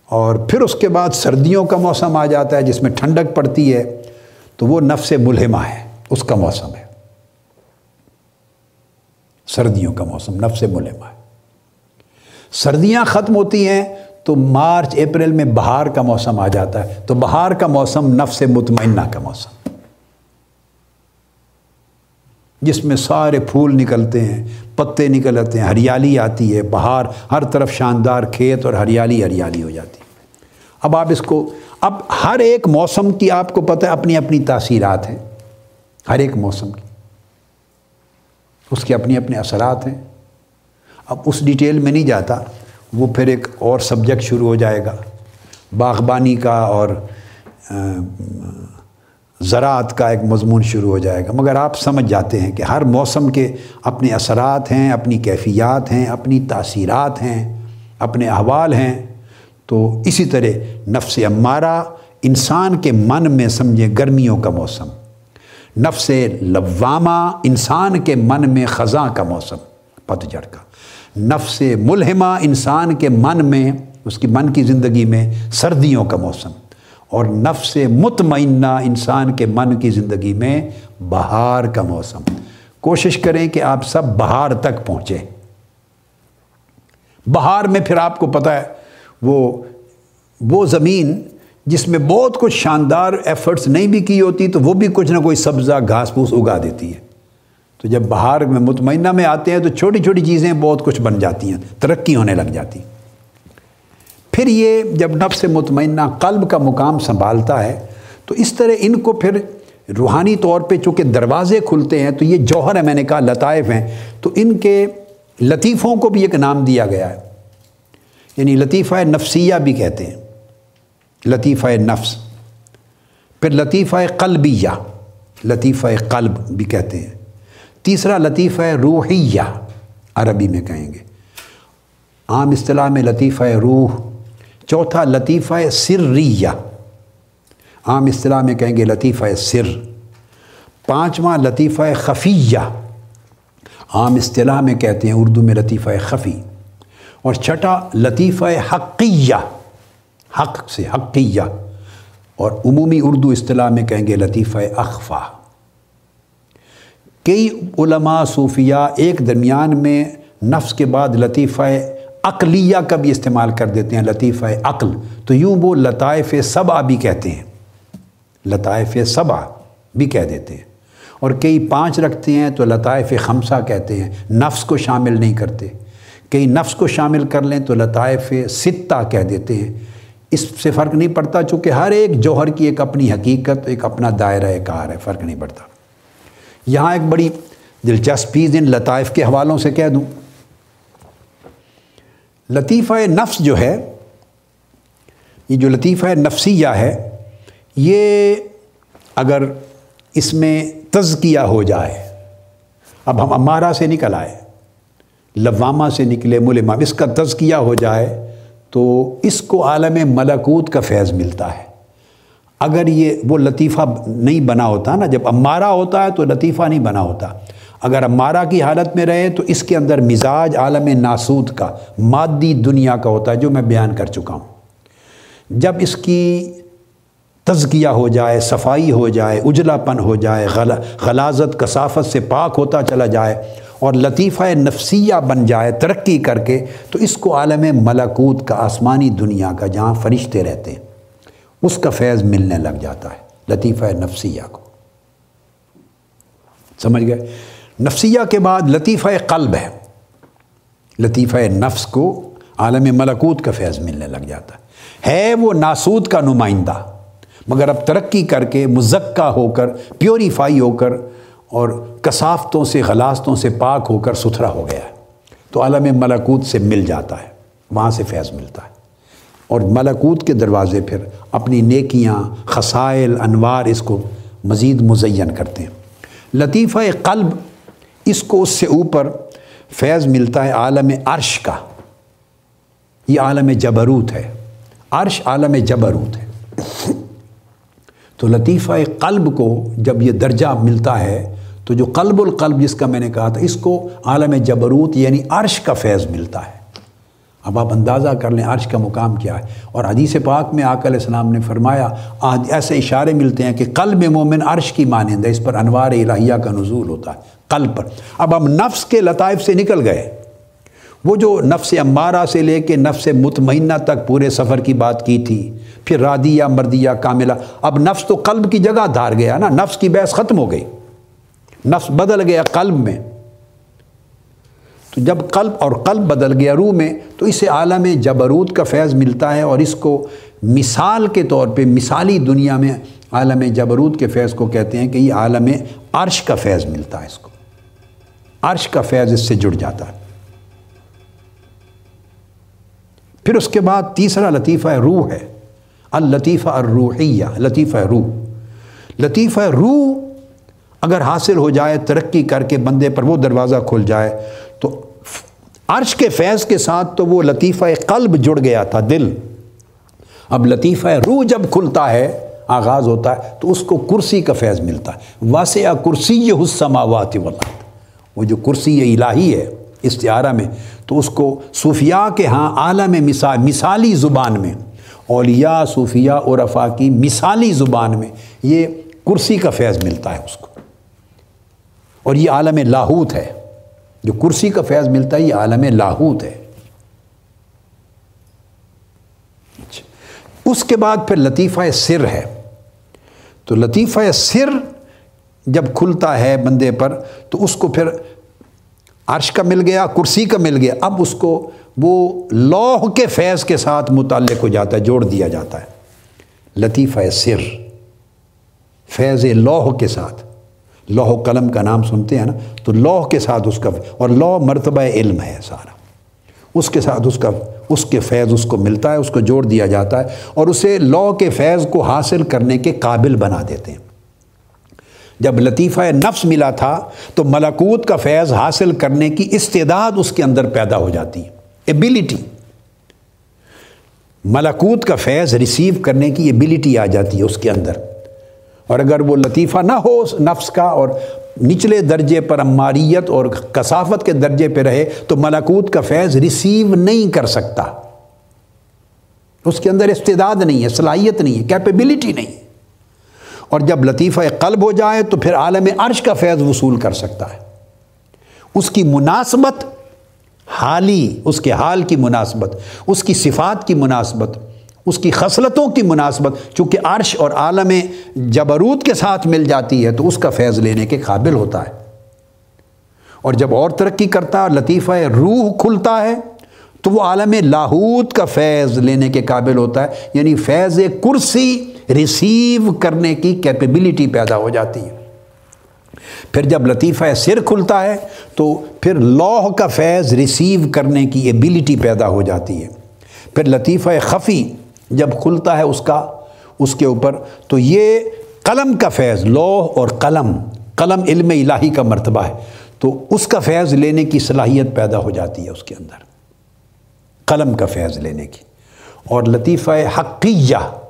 اور پھر اس کے بعد سردیوں کا موسم آ جاتا ہے جس میں ٹھنڈک پڑتی ہے، تو وہ نفس ملہمہ ہے، اس کا موسم ہے۔ سردیوں کا موسم، نفس ملہمہ ہے۔ سردیاں ختم ہوتی ہیں تو مارچ، اپریل میں بہار کا موسم آ جاتا ہے۔ تو بہار کا موسم نفس مطمئنہ کا موسم جس میں سارے پھول نکلتے ہیں، پتے نکلتے ہیں، ہریالی آتی ہے، بہار ہر طرف شاندار کھیت اور ہریالی ہریالی ہو جاتی ہے۔ اب آپ اس کو، اب ہر ایک موسم کی آپ کو پتہ ہے، اپنی اپنی تاثیرات ہیں۔ ہر ایک موسم کی۔ اس کے اپنے اپنے اثرات ہیں۔ اب اس ڈیٹیل میں نہیں جاتا، وہ پھر ایک اور سبجیکٹ شروع ہو جائے گا۔ باغبانی کا اور زراعت کا ایک مضمون شروع ہو جائے گا۔ مگر آپ سمجھ جاتے ہیں کہ ہر موسم کے اپنے اثرات ہیں، اپنی کیفیات ہیں، اپنی تاثیرات ہیں، اپنے احوال ہیں۔ تو اسی طرح نفس امارہ، انسان کے من میں سمجھے گرمیوں کا موسم۔ نفس لوامہ، انسان کے من میں خزاں کا موسم پتجھڑ کا نفس ملہمہ، انسان کے من میں، اس کی من کی زندگی میں سردیوں کا موسم۔ اور نفس مطمئنہ انسان کے من کی زندگی میں بہار کا موسم۔ کوشش کریں کہ آپ سب بہار تک پہنچیں۔ بہار میں پھر آپ کو پتہ ہے، وہ وہ زمین جس میں بہت کچھ شاندار ایفرٹس نہیں بھی کی ہوتی، تو وہ بھی کچھ نہ کوئی سبزہ، گھاس، پھوس اگا دیتی ہے۔ تو جب بہار میں مطمئنہ میں آتے ہیں، تو چھوٹی چھوٹی چیزیں بہت کچھ بن جاتی ہیں، ترقی ہونے لگ جاتی۔ پھر یہ جب نفس مطمئنہ قلب کا مقام سنبھالتا ہے، تو اس طرح ان کو پھر روحانی طور پہ چونکہ دروازے کھلتے ہیں، تو یہ جوہر ہے میں نے کہا لطائف ہیں، تو ان کے لطیفوں کو بھی ایک نام دیا گیا ہے۔ یعنی لطیفہ نفسیہ بھی کہتے ہیں۔ لطیفہ نفس۔ پھر لطیفہ قلبیہ، لطیفہ قلب بھی کہتے ہیں۔ تیسرا لطیفہ روحیہ، عربی میں کہیں گے۔ عام اصطلاح میں لطیفہ روح چوتھا لطیفہ سریہ۔ عام اصطلاح میں کہیں گے لطیفہ سر۔ پانچواں لطیفہ خفیہ۔ عام اصطلاح میں کہتے ہیں اردو میں لطیفہ خفی۔ اور چھٹا لطیفہ حقیہ۔ حق سے حقیہ۔ اور عمومی اردو اصطلاح میں کہیں گے لطیفہ اخفا کئی علماء صوفیہ ایک درمیان میں نفس کے بعد لطیفہ عقلیہ کا بھی استعمال کر دیتے ہیں، لطیفہ عقل۔ تو یوں وہ لطائف صبا بھی کہتے ہیں۔ لطائف صبا بھی کہہ دیتے ہیں۔ اور کئی پانچ رکھتے ہیں تو لطائف خمسہ کہتے ہیں۔ نفس کو شامل نہیں کرتے۔ کئی نفس کو شامل کر لیں تو لطائف ستہ کہہ دیتے ہیں۔ اس سے فرق نہیں پڑتا، چونکہ ہر ایک جوہر کی ایک اپنی حقیقت، ایک اپنا دائرہ کار ہے، فرق نہیں پڑتا۔ یہاں ایک بڑی دلچسپی ان لطائف کے حوالوں سے کہہ دوں۔ لطیفہ نفس جو ہے، یہ جو لطیفہ نفسیہ ہے، یہ اگر اس میں تزکیہ ہو جائے، اب ہم امارہ سے نکل آئے، لوامہ سے نکلے ملما اس کا تزکیہ ہو جائے، تو اس کو عالم ملکوت کا فیض ملتا ہے۔ اگر یہ وہ لطیفہ نہیں بنا ہوتا نا، جب امارہ ہوتا ہے تو لطیفہ نہیں بنا ہوتا۔ اگر امارہ کی حالت میں رہے تو اس کے اندر مزاج عالم ناسود کا، مادی دنیا کا ہوتا ہے جو میں بیان کر چکا ہوں۔ جب اس کی تزکیہ ہو جائے، صفائی ہو جائے اجلا پن ہو جائے غلازت، کثافت سے پاک ہوتا چلا جائے اور لطیفہ نفسیہ بن جائے، ترقی کر کے، تو اس کو عالم ملکوت کا، آسمانی دنیا کا جہاں فرشتے رہتے ہیں، اس کا فیض ملنے لگ جاتا ہے، لطیفہ نفسیہ کو۔ سمجھ گئے؟ نفسیہ کے بعد لطیفہ قلب ہے۔ لطیفہ نفس کو عالم ملکوت کا فیض ملنے لگ جاتا ہے۔ ہے وہ ناسود کا نمائندہ، مگر اب ترقی کر کے مزکہ ہو کر، پیوریفائی ہو کر اور کثافتوں سے، غلاستوں سے پاک ہو کر ستھرا ہو گیا ہے۔ تو عالم ملکوت سے مل جاتا ہے، وہاں سے فیض ملتا ہے۔ اور ملکوت کے دروازے پھر اپنی نیکیاں، خسائل، انوار اس کو مزید مزین کرتے ہیں۔ لطیفہ قلب اس کو اس سے اوپر فیض ملتا ہے عالم عرش کا۔ یہ عالم جبروت ہے۔ عرش عالم جبروت ہے۔ تو لطیفہ قلب کو جب یہ درجہ ملتا ہے، تو جو قلب القلب جس کا میں نے کہا تھا، اس کو عالم جبروت یعنی عرش کا فیض ملتا ہے۔ اب آپ اندازہ کر لیں عرش کا مقام کیا ہے۔ اور حدیث پاک میں آک علیہ السلام نے فرمایا ایسے اشارے ملتے ہیں کہ قلب مومن عرش کی مانند ہے، اس پر انوار الہیہ کا نزول ہوتا ہے۔ قلب پر۔ اب ہم نفس کے لطائف سے نکل گئے۔ وہ جو نفس امارہ سے لے کے نفس مطمئنہ تک پورے سفر کی بات کی تھی، پھر رادیہ، مردیہ، کاملہ۔ اب نفس تو قلب کی جگہ دھار گیا نا، نفس کی بحث ختم ہو گئی۔ نفس بدل گیا قلب میں۔ تو جب قلب اور قلب بدل گیا روح میں، تو اسے عالم جبروت کا فیض ملتا ہے اور اس کو مثال کے طور پہ، مثالی دنیا میں عالم جبروت کے فیض کو کہتے ہیں کہ یہ عالم عرش کا فیض ملتا ہے اس کو۔ عرش کا فیض اس سے جڑ جاتا ہے۔ پھر اس کے بعد تیسرا لطیفہ روح ہے۔ اللطیفہ الروحیہ، لطیفہ روح۔ لطیفہ روح اگر حاصل ہو جائے، ترقی کر کے بندے پر وہ دروازہ کھل جائے، تو عرش کے فیض کے ساتھ تو وہ لطیفہ قلب جڑ گیا تھا، دل۔ اب لطیفہ روح جب کھلتا ہے، آغاز ہوتا ہے، تو اس کو کرسی کا فیض ملتا ہے۔ واسعہ کرسی یہ حسماوات والارض۔ وہ جو کرسی الہی ہے استعارہ میں، تو اس کو صوفیاء کے ہاں عالم مثال، مثالی زبان میں، اولیاء، صوفیاء عرفا کی مثالی زبان میں یہ کرسی کا فیض ملتا ہے اس کو۔ اور یہ عالم لاہوت ہے۔ جو کرسی کا فیض ملتا ہے، یہ عالم لاہوت ہے۔ اچھا۔ اس کے بعد پھر لطیفہ سر ہے۔ تو لطیفہ سر جب کھلتا ہے بندے پر تو اس کو پھر عرش کا مل گیا، کرسی کا مل گیا۔ اب اس کو وہ لوح کے فیض کے ساتھ متعلق ہو جاتا ہے، جوڑ دیا جاتا ہے۔ لطیفہ سر، فیض لوح کے ساتھ۔ لوح و قلم کا نام سنتے ہیں نا، تو لوح کے ساتھ اس کا، اور لوح مرتبہ علم ہے سارا۔ اس کے ساتھ اس کا، اس کے فیض اس کو ملتا ہے، اس کو جوڑ دیا جاتا ہے، اور اسے لوح کے فیض کو حاصل کرنے کے قابل بنا دیتے ہیں۔ جب لطیفہ نفس ملا تھا تو ملکوت کا فیض حاصل کرنے کی استعداد اس کے اندر پیدا ہو جاتی ہے۔ ایبیلٹی ملکوت کا فیض ریسیو کرنے کی ایبیلٹی آ جاتی ہے اس کے اندر۔ اور اگر وہ لطیفہ نہ ہو اس نفس کا اور نچلے درجے پر اماریت اور کثافت کے درجے پہ رہے تو ملکوت کا فیض ریسیو نہیں کر سکتا۔ اس کے اندر استعداد نہیں ہے، صلاحیت نہیں ہے کیپیبلٹی نہیں۔ اور جب لطیفہ قلب ہو جائے تو پھر عالم عرش کا فیض وصول کر سکتا ہے۔ اس کی مناسبت حالی، اس کے حال کی مناسبت، اس کی صفات کی مناسبت، اس کی خصلتوں کی مناسبت۔ چونکہ عرش اور عالم جبروت کے ساتھ مل جاتی ہے تو اس کا فیض لینے کے قابل ہوتا ہے۔ اور جب اور ترقی کرتا ہے لطیفہ روح کھلتا ہے، تو وہ عالم لاہوت کا فیض لینے کے قابل ہوتا ہے۔ یعنی فیض کرسی ریسیو کرنے کی کیپیبلٹی پیدا ہو جاتی ہے۔ پھر جب لطیفہ سر کھلتا ہے تو پھر لوح کا فیض ریسیو کرنے کی ایبلٹی پیدا ہو جاتی ہے۔ پھر لطیفہ خفی جب کھلتا ہے اس کا، اس کے اوپر، تو یہ قلم کا فیض، لوح اور قلم قلم علم الہی کا مرتبہ ہے۔ تو اس کا فیض لینے کی صلاحیت پیدا ہو جاتی ہے اس کے اندر۔ قلم کا فیض لینے کی۔ اور لطیفہ حقیہ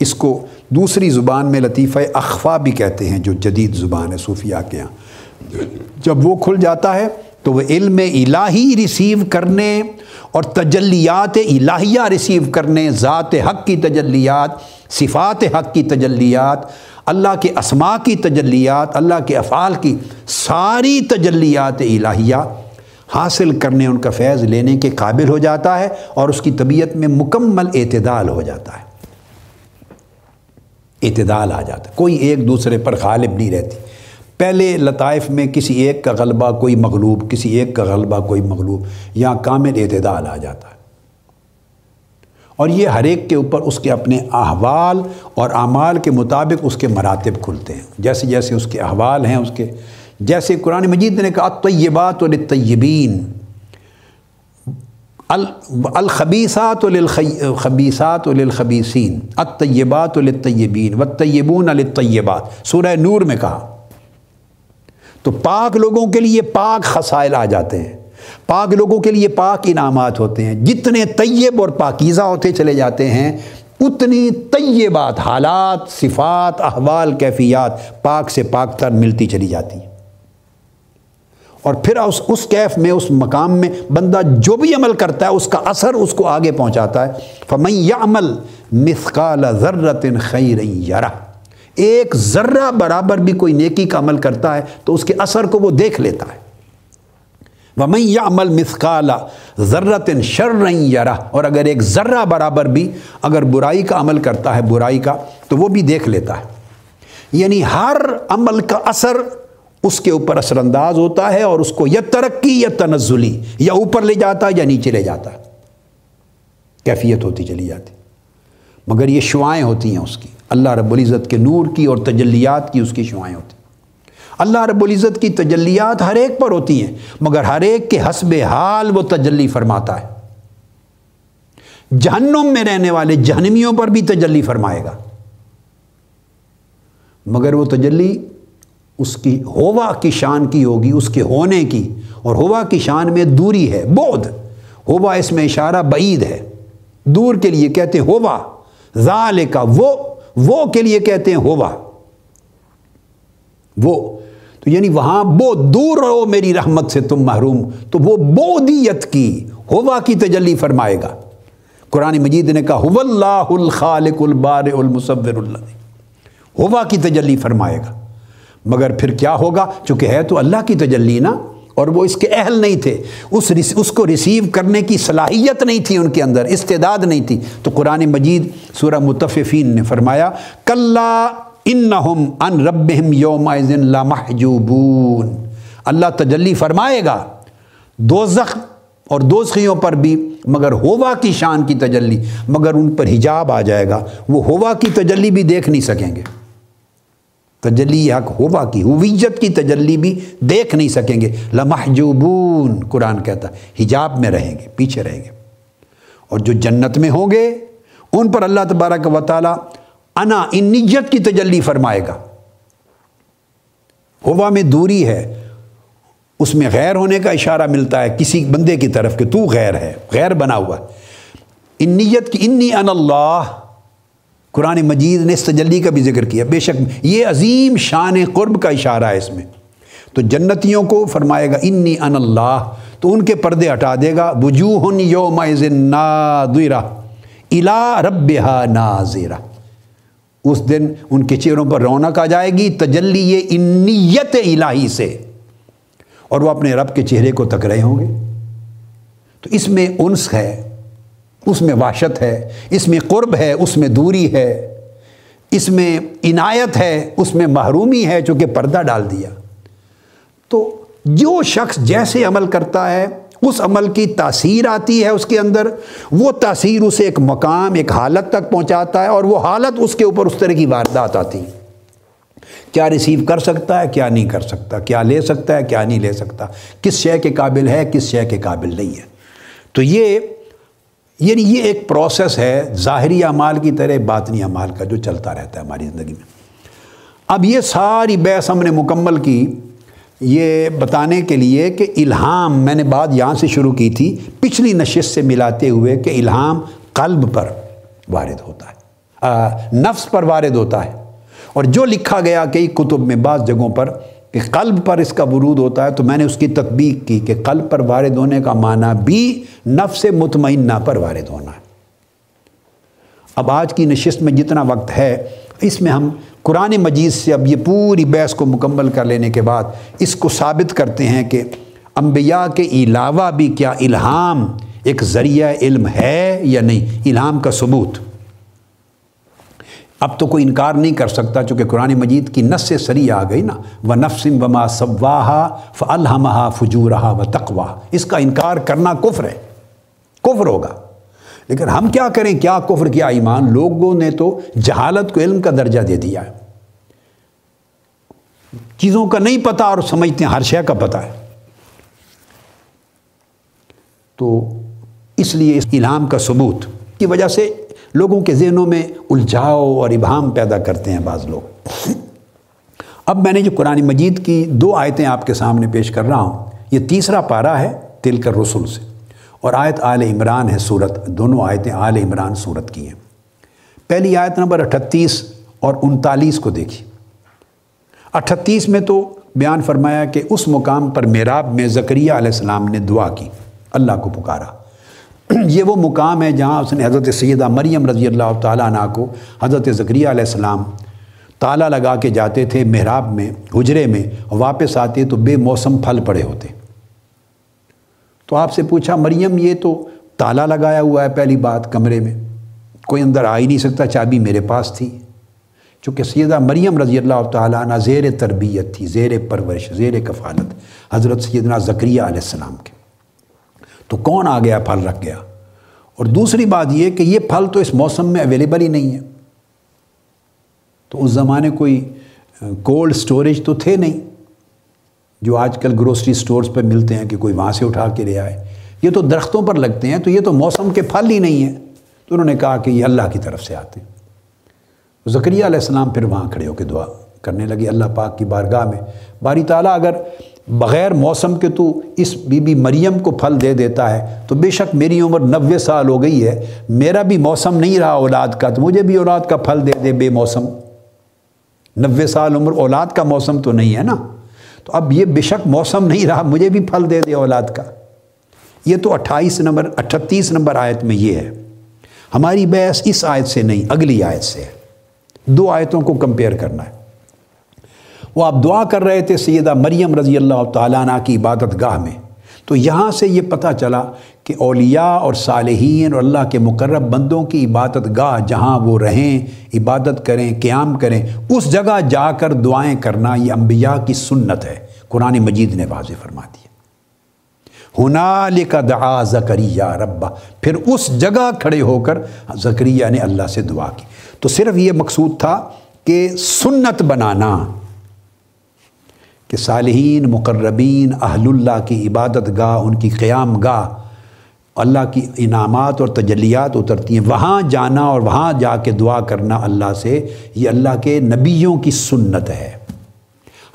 اس کو دوسری زبان میں لطیفہ اخفا بھی کہتے ہیں، جو جدید زبان ہے صوفیہ کے یہاں جب وہ کھل جاتا ہے تو وہ علم الہی ریسیو کرنے اور تجلیات الہیہ ریسیو کرنے، ذات حق کی تجلیات، صفات حق کی تجلیات، اللہ کے اسماء کی تجلیات، اللہ کے افعال کی ساری تجلیات الہیہ حاصل کرنے، ان کا فیض لینے کے قابل ہو جاتا ہے اور اس کی طبیعت میں مکمل اعتدال ہو جاتا ہے۔ اعتدال آ جاتا ہے۔ کوئی ایک دوسرے پر غالب نہیں رہتی۔ پہلے لطائف میں کسی ایک کا غلبہ کوئی مغلوب، کسی ایک کا غلبہ کوئی مغلوب، یہاں کامل اعتدال آ جاتا ہے۔ اور یہ ہر ایک کے اوپر اس کے اپنے احوال اور اعمال کے مطابق اس کے مراتب کھلتے ہیں۔ جیسے جیسے اس کے احوال ہیں، اس کے جیسے قرآن مجید نے کہا طیبات الطیبین الخبیسات الخبیسات للخبیسین الطیبات للطیبین والطیبون للطیبات سورہ نور میں کہا۔ تو پاک لوگوں کے لیے پاک خسائل آ جاتے ہیں۔ پاک لوگوں کے لیے پاک انعامات ہوتے ہیں۔ جتنے طیب اور پاکیزہ ہوتے چلے جاتے ہیں، اتنی طیبات، حالات، صفات، احوال، کیفیات پاک سے پاک تر ملتی چلی جاتی۔ ہیں اور پھر اس اس کیف میں، اس مقام میں بندہ جو بھی عمل کرتا ہے، اس کا اثر اس کو آگے پہنچاتا ہے۔ فمن یعمل مثقال ذرت خیر یرہ ایک ذرہ برابر بھی کوئی نیکی کا عمل کرتا ہے تو اس کے اثر کو وہ دیکھ لیتا ہے۔ وہ یا عمل مسکالا ذرت شر رہی اور اگر ایک ذرہ برابر بھی اگر برائی کا عمل کرتا ہے، برائی کا، تو وہ بھی دیکھ لیتا ہے۔ یعنی ہر عمل کا اثر اس کے اوپر اثر انداز ہوتا ہے اور اس کو یا ترقی یا تنزلی، یا اوپر لے جاتا یا نیچے لے جاتا۔ کیفیت ہوتی چلی جاتی۔ مگر یہ شعائیں ہوتی ہیں اس کی۔ اللہ رب العزت کے نور کی اور تجلیات کی اس کی شعائیں ہوتی ہیں۔ اللہ رب العزت کی تجلیات ہر ایک پر ہوتی ہیں، مگر ہر ایک کے حسب حال وہ تجلی فرماتا ہے۔ جہنم میں رہنے والے جہنمیوں پر بھی تجلی فرمائے گا۔ مگر وہ تجلی اس کی ہوا کی شان کی ہوگی، اس کے ہونے کی۔ اور ہوا کی شان میں دوری ہے، بودھ۔ ہوا اس میں اشارہ بعید ہے۔ دور کے لیے کہتے ہیں ہوا۔ ذال کا وہ وہ کے لیے کہتے ہیں ہوا۔ وہ۔ تو یعنی وہاں بو دور رہو میری رحمت سے تم محروم۔ تو وہ بودیت کی، ہوا کی تجلی فرمائے گا۔ قرآن مجید نے کہا ہو اللہ الخالق البار المصور اللہ ہوا کی تجلی فرمائے گا۔ مگر پھر کیا ہوگا؟ چونکہ ہے تو اللہ کی تجلی نا، اور وہ اس کے اہل نہیں تھے۔ اس اس کو ریسیو کرنے کی صلاحیت نہیں تھی ان کے اندر، استعداد نہیں تھی۔ تو قرآن مجید سورہ متففین نے فرمایا کل ان ان رب یوم لمحجوبون۔ اللہ تجلی فرمائے گا دوزخ اور دوزخیوں پر بھی، مگر ہوا کی شان کی تجلی، مگر ان پر حجاب آ جائے گا۔ وہ ہوا کی تجلی بھی دیکھ نہیں سکیں گے۔ تجلی حق ہوا کی ہویت کی تجلی بھی دیکھ نہیں سکیں گے۔ لمحجوبون، قرآن کہتا حجاب میں رہیں گے، پیچھے رہیں گے۔ اور جو جنت میں ہوں گے، ان پر اللہ تبارک و تعالی انا، ان کی تجلی فرمائے گا۔ ہوا میں دوری ہے، اس میں غیر ہونے کا اشارہ ملتا ہے۔ کسی بندے کی طرف کہ تو غیر ہے، غیر بنا ہوا۔ ان نیت کی، انی ان اللہ قرآن مجید نے اس تجلی کا بھی ذکر کیا۔ بے شک یہ عظیم شان قرب کا اشارہ ہے اس میں۔ تو جنتیوں کو فرمائے گا، انی ان اللہ تو ان کے پردے ہٹا دے گا۔ وجوہ یوم نادرہ الا ربہا نازرہ اس دن ان کے چہروں پر رونق آ جائے گی، تجلی یہ انیت الہی سے۔ اور وہ اپنے رب کے چہرے کو تک رہے ہوں گے۔ تو اس میں انس ہے۔ اس میں واشت ہے، اس میں قرب ہے، اس میں دوری ہے، اس میں عنایت ہے، اس میں محرومی ہے چونکہ پردہ ڈال دیا۔ تو جو شخص جیسے عمل کرتا ہے، اس عمل کی تاثیر آتی ہے اس کے اندر، وہ تاثیر اسے ایک مقام، ایک حالت تک پہنچاتا ہے اور وہ حالت اس کے اوپر اس طرح کی واردات آتی کیا ریسیو کر سکتا ہے، کیا نہیں کر سکتا، کیا لے سکتا ہے، کیا نہیں لے سکتا، کس شے کے قابل ہے، کس شے کے قابل نہیں ہے۔ تو یہ یعنی یہ ایک پروسیس ہے ظاہری اعمال کی طرح باطنی اعمال کا جو چلتا رہتا ہے ہماری زندگی میں۔ اب یہ ساری بحث ہم نے مکمل کی یہ بتانے کے لیے کہ الہام میں نے بات یہاں سے شروع کی تھی پچھلی نشست سے ملاتے ہوئے کہ الہام قلب پر وارد ہوتا ہے نفس پر وارد ہوتا ہے۔ اور جو لکھا گیا کئی کتب میں بعض جگہوں پر کہ قلب پر اس کا ورود ہوتا ہے تو میں نے اس کی تطبیق کی کہ قلب پر وارد ہونے کا معنی بھی نفس مطمئنہ پر وارد ہونا ہے۔ اب آج کی نشست میں جتنا وقت ہے، اس میں ہم قرآن مجید سے اب یہ پوری بحث کو مکمل کر لینے کے بعد اس کو ثابت کرتے ہیں کہ انبیاء کے علاوہ بھی کیا الہام ایک ذریعہ علم ہے یا نہیں؟ الہام کا ثبوت۔ اب تو کوئی انکار نہیں کر سکتا چونکہ قرآن مجید کی نس سے سری آ گئی نا۔ و نفسم وما صواہا فلحمہ فجورہ و تقوا اس کا انکار کرنا کفر ہے۔ کفر ہوگا۔ لیکن ہم کیا کریں؟ کیا کفر کیا؟ ایمان، لوگوں نے تو جہالت کو علم کا درجہ دے دیا ہے۔ چیزوں کا نہیں پتا اور سمجھتے ہیں، ہر شے کا پتہ ہے۔ تو اس لیے اس الہام کا ثبوت کی وجہ سے لوگوں کے ذہنوں میں الجھاؤ اور ابہام پیدا کرتے ہیں بعض لوگ۔ اب میں نے جو قرآن مجید کی دو آیتیں آپ کے سامنے پیش کر رہا ہوں۔ یہ تیسرا پارا ہے تل کر رسول سے۔ اور آیت آل عمران ہے صورت دونوں آیتیں آل عمران صورت کی ہیں۔ پہلی آیت نمبر اٹھتیس اور انتالیس کو دیکھی اٹھتیس میں تو بیان فرمایا کہ اس مقام پر میراب میں زکریہ علیہ السلام نے دعا کی۔ اللہ کو پکارا۔ یہ وہ مقام ہے جہاں اس نے حضرت سیدہ مریم رضی اللہ تعالیٰ عنہ کو حضرت ذکریہ علیہ السلام تالا لگا کے جاتے تھے محراب میں، حجرے میں، واپس آتے تو بے موسم پھل پڑے ہوتے۔ تو آپ سے پوچھا، مریم، یہ تو تالا لگایا ہوا ہے پہلی بات کمرے میں۔ کوئی اندر آ ہی نہیں سکتا، چابی میرے پاس تھی۔ چونکہ سیدہ مریم رضی اللہ تعالیٰ عنہ زیر تربیت تھی، زیر پرورش، زیر کفالت حضرت سیدنا ذکریہ علیہ السلام کے۔ تو کون آ گیا پھل رکھ گیا؟ اور دوسری بات یہ کہ یہ پھل تو اس موسم میں اویلیبل ہی نہیں ہے۔ تو اس زمانے کوئی کولڈ سٹوریج تو تھے نہیں، جو آج کل گروسری سٹورز پہ ملتے ہیں کہ کوئی وہاں سے اٹھا کے لے آئے۔ یہ تو درختوں پر لگتے ہیں، تو یہ تو موسم کے پھل ہی نہیں ہیں۔ تو انہوں نے کہا کہ یہ اللہ کی طرف سے آتے ہیں۔ ذکریہ علیہ السلام پھر وہاں کھڑے ہو کے دعا۔ کرنے لگے اللہ پاک کی بارگاہ میں۔ باری تعالیٰ اگر بغیر موسم کے تو اس بی بی مریم کو پھل دے دیتا ہے، تو بے شک میری عمر نوے سال ہو گئی ہے۔ میرا بھی موسم نہیں رہا اولاد کا، تو مجھے بھی اولاد کا پھل دے دے بے موسم۔ نوے سال عمر اولاد کا موسم تو نہیں ہے نا۔ تو اب یہ بے شک موسم نہیں رہا، مجھے بھی پھل دے دے اولاد کا۔ یہ تو اٹھائیس نمبر، اٹھتیس نمبر آیت میں یہ ہے۔ ہماری بحث اس آیت سے نہیں، اگلی آیت سے ہے۔ دو آیتوں کو کمپیئر کرنا ہے۔ وہ آپ دعا کر رہے تھے سیدہ مریم رضی اللہ تعالیٰ عنہ کی عبادت گاہ میں۔ تو یہاں سے یہ پتہ چلا کہ اولیاء اور صالحین اور اللہ کے مقرب بندوں کی عبادت گاہ جہاں وہ رہیں، عبادت کریں، قیام کریں، اس جگہ جا کر دعائیں کرنا یہ انبیاء کی سنت ہے۔ قرآن مجید نے واضح فرما دیا۔ ہنال کا دعا زکریہ ربا۔ پھر اس جگہ کھڑے ہو کر زکریہ نے اللہ سے دعا کی۔ تو صرف یہ مقصود تھا کہ سنت بنانا۔ کہ صالحین، مقربین، اہل اللہ کی عبادت گاہ، ان کی قیام گاہ، اللہ کی انعامات اور تجلیات اترتی ہیں۔ وہاں جانا اور وہاں جا کے دعا کرنا اللہ سے، یہ اللہ کے نبیوں کی سنت ہے۔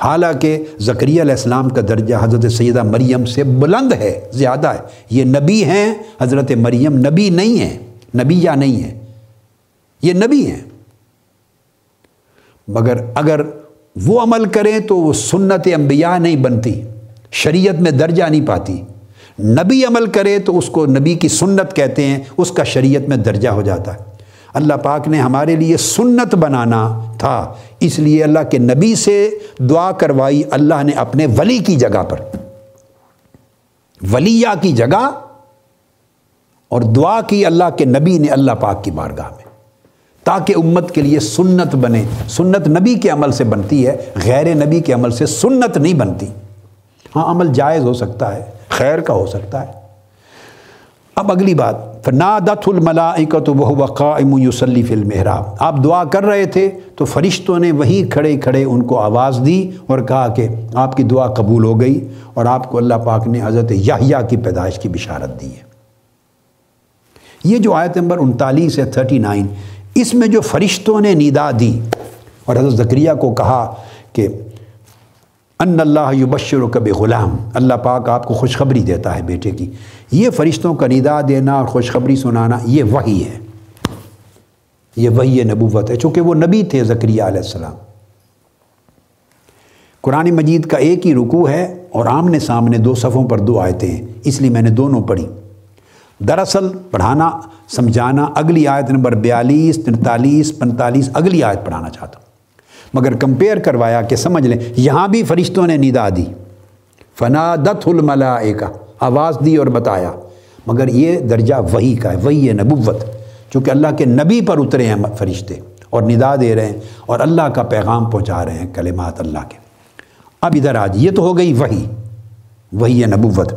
حالانکہ ذکریہ علیہ السلام کا درجہ حضرت سیدہ مریم سے بلند ہے، زیادہ ہے۔ یہ نبی ہیں، حضرت مریم نبی نہیں ہیں نبی یا نہیں ہیں۔ یہ نبی ہیں۔ مگر اگر وہ عمل کریں تو وہ سنت انبیاء نہیں بنتی، شریعت میں درجہ نہیں پاتی۔ نبی عمل کرے تو اس کو نبی کی سنت کہتے ہیں، اس کا شریعت میں درجہ ہو جاتا۔ ہے اللہ پاک نے ہمارے لیے سنت بنانا تھا، اس لیے اللہ کے نبی سے دعا کروائی، اللہ نے اپنے ولی کی جگہ پر۔ ولیہ کی جگہ اور دعا کی اللہ کے نبی نے اللہ پاک کی بارگاہ۔ میں تاکہ امت کے لیے سنت بنے۔ سنت نبی کے عمل سے بنتی ہے، غیر نبی کے عمل سے سنت نہیں بنتی۔ ہاں عمل جائز ہو سکتا ہے، خیر کا ہو سکتا ہے۔ اب اگلی بات، فنادت الملائکت وهو قائم يصلي في المحراب۔ آپ دعا کر رہے تھے تو فرشتوں نے وہیں کھڑے کھڑے ان کو آواز دی اور کہا کہ آپ کی دعا قبول ہو گئی اور آپ کو اللہ پاک نے حضرت یحییٰ کی پیدائش کی بشارت دی ہے۔ یہ جو آیت نمبر انتالیس ہے، تھرٹی نائن اس میں جو فرشتوں نے ندا دی، اور حضرت ذکریہ کو کہا کہ ان اللہ یبشر کب غلام اللہ پاک آپ کو خوشخبری دیتا ہے بیٹے کی۔ یہ فرشتوں کا ندا دینا اور خوشخبری سنانا یہ وہی ہے۔ یہ وہی نبوت ہے، چونکہ وہ نبی تھے ذکریہ علیہ السلام۔ قرآن مجید کا ایک ہی رکوع ہے اور آمنے سامنے دو صفوں پر دو آیتیں ہیں، اس لیے میں نے دونوں پڑھی۔ دراصل پڑھانا، سمجھانا اگلی آیت نمبر بیالیس، تینتالیس پینتالیس اگلی آیت پڑھانا چاہتا ہوں۔ مگر کمپیئر کروایا کہ سمجھ لیں، یہاں بھی فرشتوں نے ندا دی۔ فنادت الملائکہ، آواز دی اور بتایا۔ مگر یہ درجہ وہی کا ہے، وہی ہے نبوت۔ چونکہ اللہ کے نبی پر اترے ہیں فرشتے اور ندا دے رہے ہیں اور اللہ کا پیغام پہنچا رہے ہیں کلمات اللہ کے۔ اب ادھر آج یہ تو ہو گئی وہی وہی ہے نبوت۔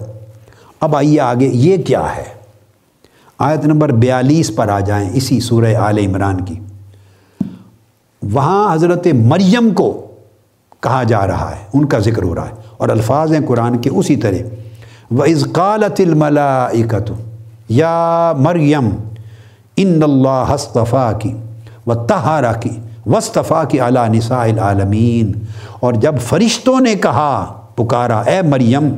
اب آئیے آگے، یہ کیا ہے؟ آیت نمبر بیالیس پر آ جائیں اسی سورہ آل عمران کی۔ وہاں حضرت مریم کو کہا جا رہا ہے، ان کا ذکر ہو رہا ہے، اور الفاظ ہیں قرآن کے اسی طرح و ازقالت الملاکت یا مریم ان اللہ ہستفا کی و تہارا کی وصطفیٰ کی اعلیٰ نساء العالمین اور جب فرشتوں نے کہا، پکارا، اے مریم،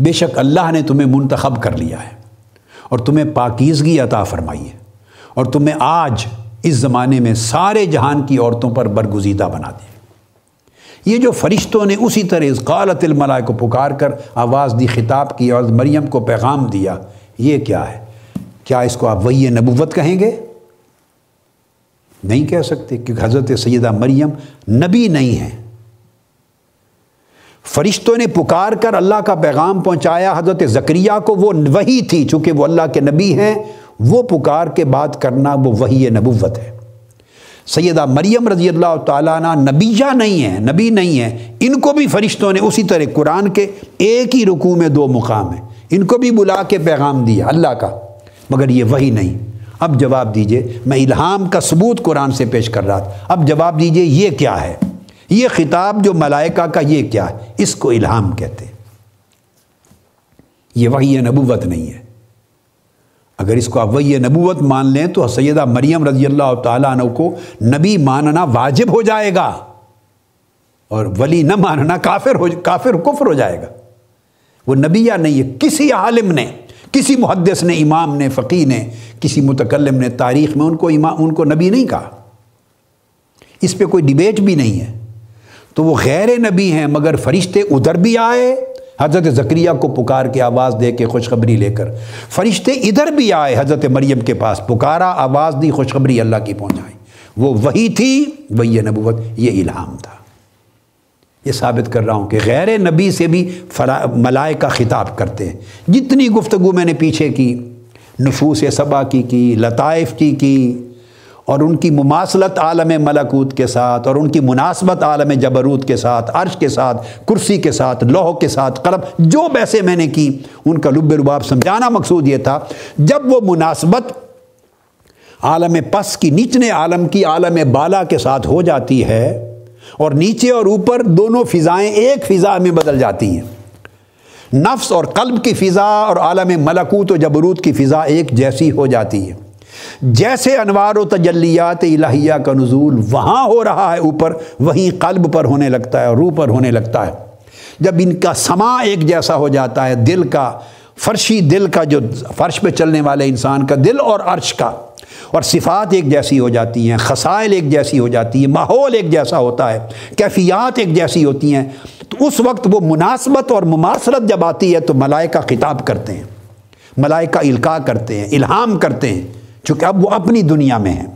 بے شک اللہ نے تمہیں منتخب کر لیا ہے۔ اور تمہیں پاکیزگی عطا فرمائی ہے اور تمہیں آج اس زمانے میں سارے جہان کی عورتوں پر برگزیدہ بنا دیا یہ جو فرشتوں نے اسی طرح قالت الملائے کو پکار کر آواز دی، خطاب کی اور مریم کو پیغام دیا، یہ کیا ہے؟ کیا اس کو آپ وہی نبوت کہیں گے؟ نہیں کہہ سکتے، کیونکہ حضرت سیدہ مریم نبی نہیں ہیں۔ فرشتوں نے پکار کر اللہ کا پیغام پہنچایا، حضرت ذکریہ کو وہ وہی تھی، چونکہ وہ اللہ کے نبی ہیں، وہ پکار کے بات کرنا وہ وہی نبوت ہے۔ سیدہ مریم رضی اللہ تعالیٰ عنہ نبیہ نہیں ہے نبی نہیں ہے ان کو بھی فرشتوں نے اسی طرح قرآن کے ایک ہی رکوع میں دو مقام ہیں۔ ان کو بھی بلا کے پیغام دیا اللہ کا، مگر یہ وہی نہیں۔ اب جواب دیجیے، میں الہام کا ثبوت قرآن سے پیش کر رہا تھا۔ اب جواب دیجیے، یہ کیا ہے؟ یہ خطاب جو ملائکہ کا یہ کیا ہے؟ اس کو الہام کہتے ہیں۔ یہ وہی نبوت نہیں ہے۔ اگر اس کو آپ وہی نبوت مان لیں تو سیدہ مریم رضی اللہ تعالیٰ عنہ کو نبی ماننا واجب ہو جائے گا۔ اور ولی نہ ماننا کافر ہو کافر کفر ہو جائے گا۔ وہ نبی یا نہیں ہے، کسی عالم نے، کسی محدث نے، امام نے فقی نے، کسی متکلم نے، تاریخ میں ان کو امام ان کو نبی نہیں کہا۔ اس پہ کوئی ڈبیٹ بھی نہیں ہے۔ تو وہ غیر نبی ہیں، مگر فرشتے ادھر بھی آئے۔ حضرت ذکریہ کو پکار کے آواز دے کے خوشخبری لے کر، فرشتے ادھر بھی آئے، حضرت مریم کے پاس پکارا، آواز دی، خوشخبری اللہ کی پہنچائی۔ وہ وہی تھی، وہی نبوت، یہ الہام تھا۔ یہ ثابت کر رہا ہوں کہ غیر نبی سے بھی ملائے کا خطاب کرتے ہیں۔ جتنی گفتگو میں نے پیچھے کی، نفوس صبا کی کی، لطائف کی کی اور ان کی مماثلت عالم ملکوت کے ساتھ، اور ان کی مناسبت عالم جبروت کے ساتھ، عرش کے ساتھ، کرسی کے ساتھ لوہ کے ساتھ، قلم، جو بحثیں میں نے کی، ان کا لب رباب سمجھانا مقصود یہ تھا۔ جب وہ مناسبت عالم پس کی نیچنے عالم کی عالم بالا کے ساتھ ہو جاتی ہے، اور نیچے اور اوپر دونوں فضائیں ایک فضا میں بدل جاتی ہیں۔ نفس اور قلب کی فضا اور عالم ملکوت و جبروت کی فضا ایک جیسی ہو جاتی ہے۔ جیسے انوار و تجلیات الہیہ کا نزول وہاں ہو رہا ہے اوپر، وہیں قلب پر ہونے لگتا ہے، روح پر ہونے لگتا ہے۔ جب ان کا سما ایک جیسا ہو جاتا ہے، دل کا، فرشی دل کا جو فرش پہ چلنے والے انسان کا دل اور عرش کا، اور صفات ایک جیسی ہو جاتی ہیں، خسائل ایک جیسی ہو جاتی ہے ماحول ایک جیسا ہوتا ہے، کیفیات ایک جیسی ہوتی ہیں، تو اس وقت وہ مناسبت اور مماثلت جب آتی ہے تو ملائکہ خطاب کرتے ہیں، ملائکہ القاع کرتے ہیں، الہام کرتے ہیں۔ چونکہ اب وہ اپنی دنیا میں ہیں۔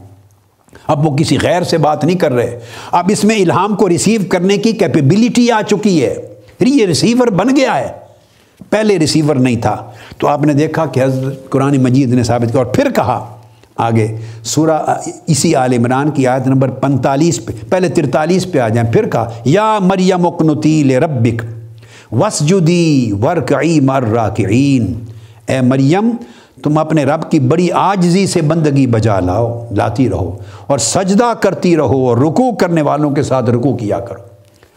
اب وہ کسی غیر سے بات نہیں کر رہے۔ اب اس میں الہام کو ریسیو کرنے کی کیپیبلٹی آ چکی ہے۔ یعنی یہ ریسیور بن گیا ہے۔ پہلے ریسیور نہیں تھا۔ تو آپ نے دیکھا کہ حضرت قرآن مجید نے ثابت کیا اور پھر کہا آگے، سورہ اسی عال عمران کی آیت نمبر پنتالیس پہ، پہلے ترتالیس پہ آ جائیں۔ پھر کہا، یا مریم اقنتی ربک وسجدی ورکعی مر راکعین اے مریم تم اپنے رب کی بڑی آجزی سے بندگی بجا لاؤ، لاتی رہو اور سجدہ کرتی رہو اور رکوع کرنے والوں کے ساتھ رکوع کیا کرو۔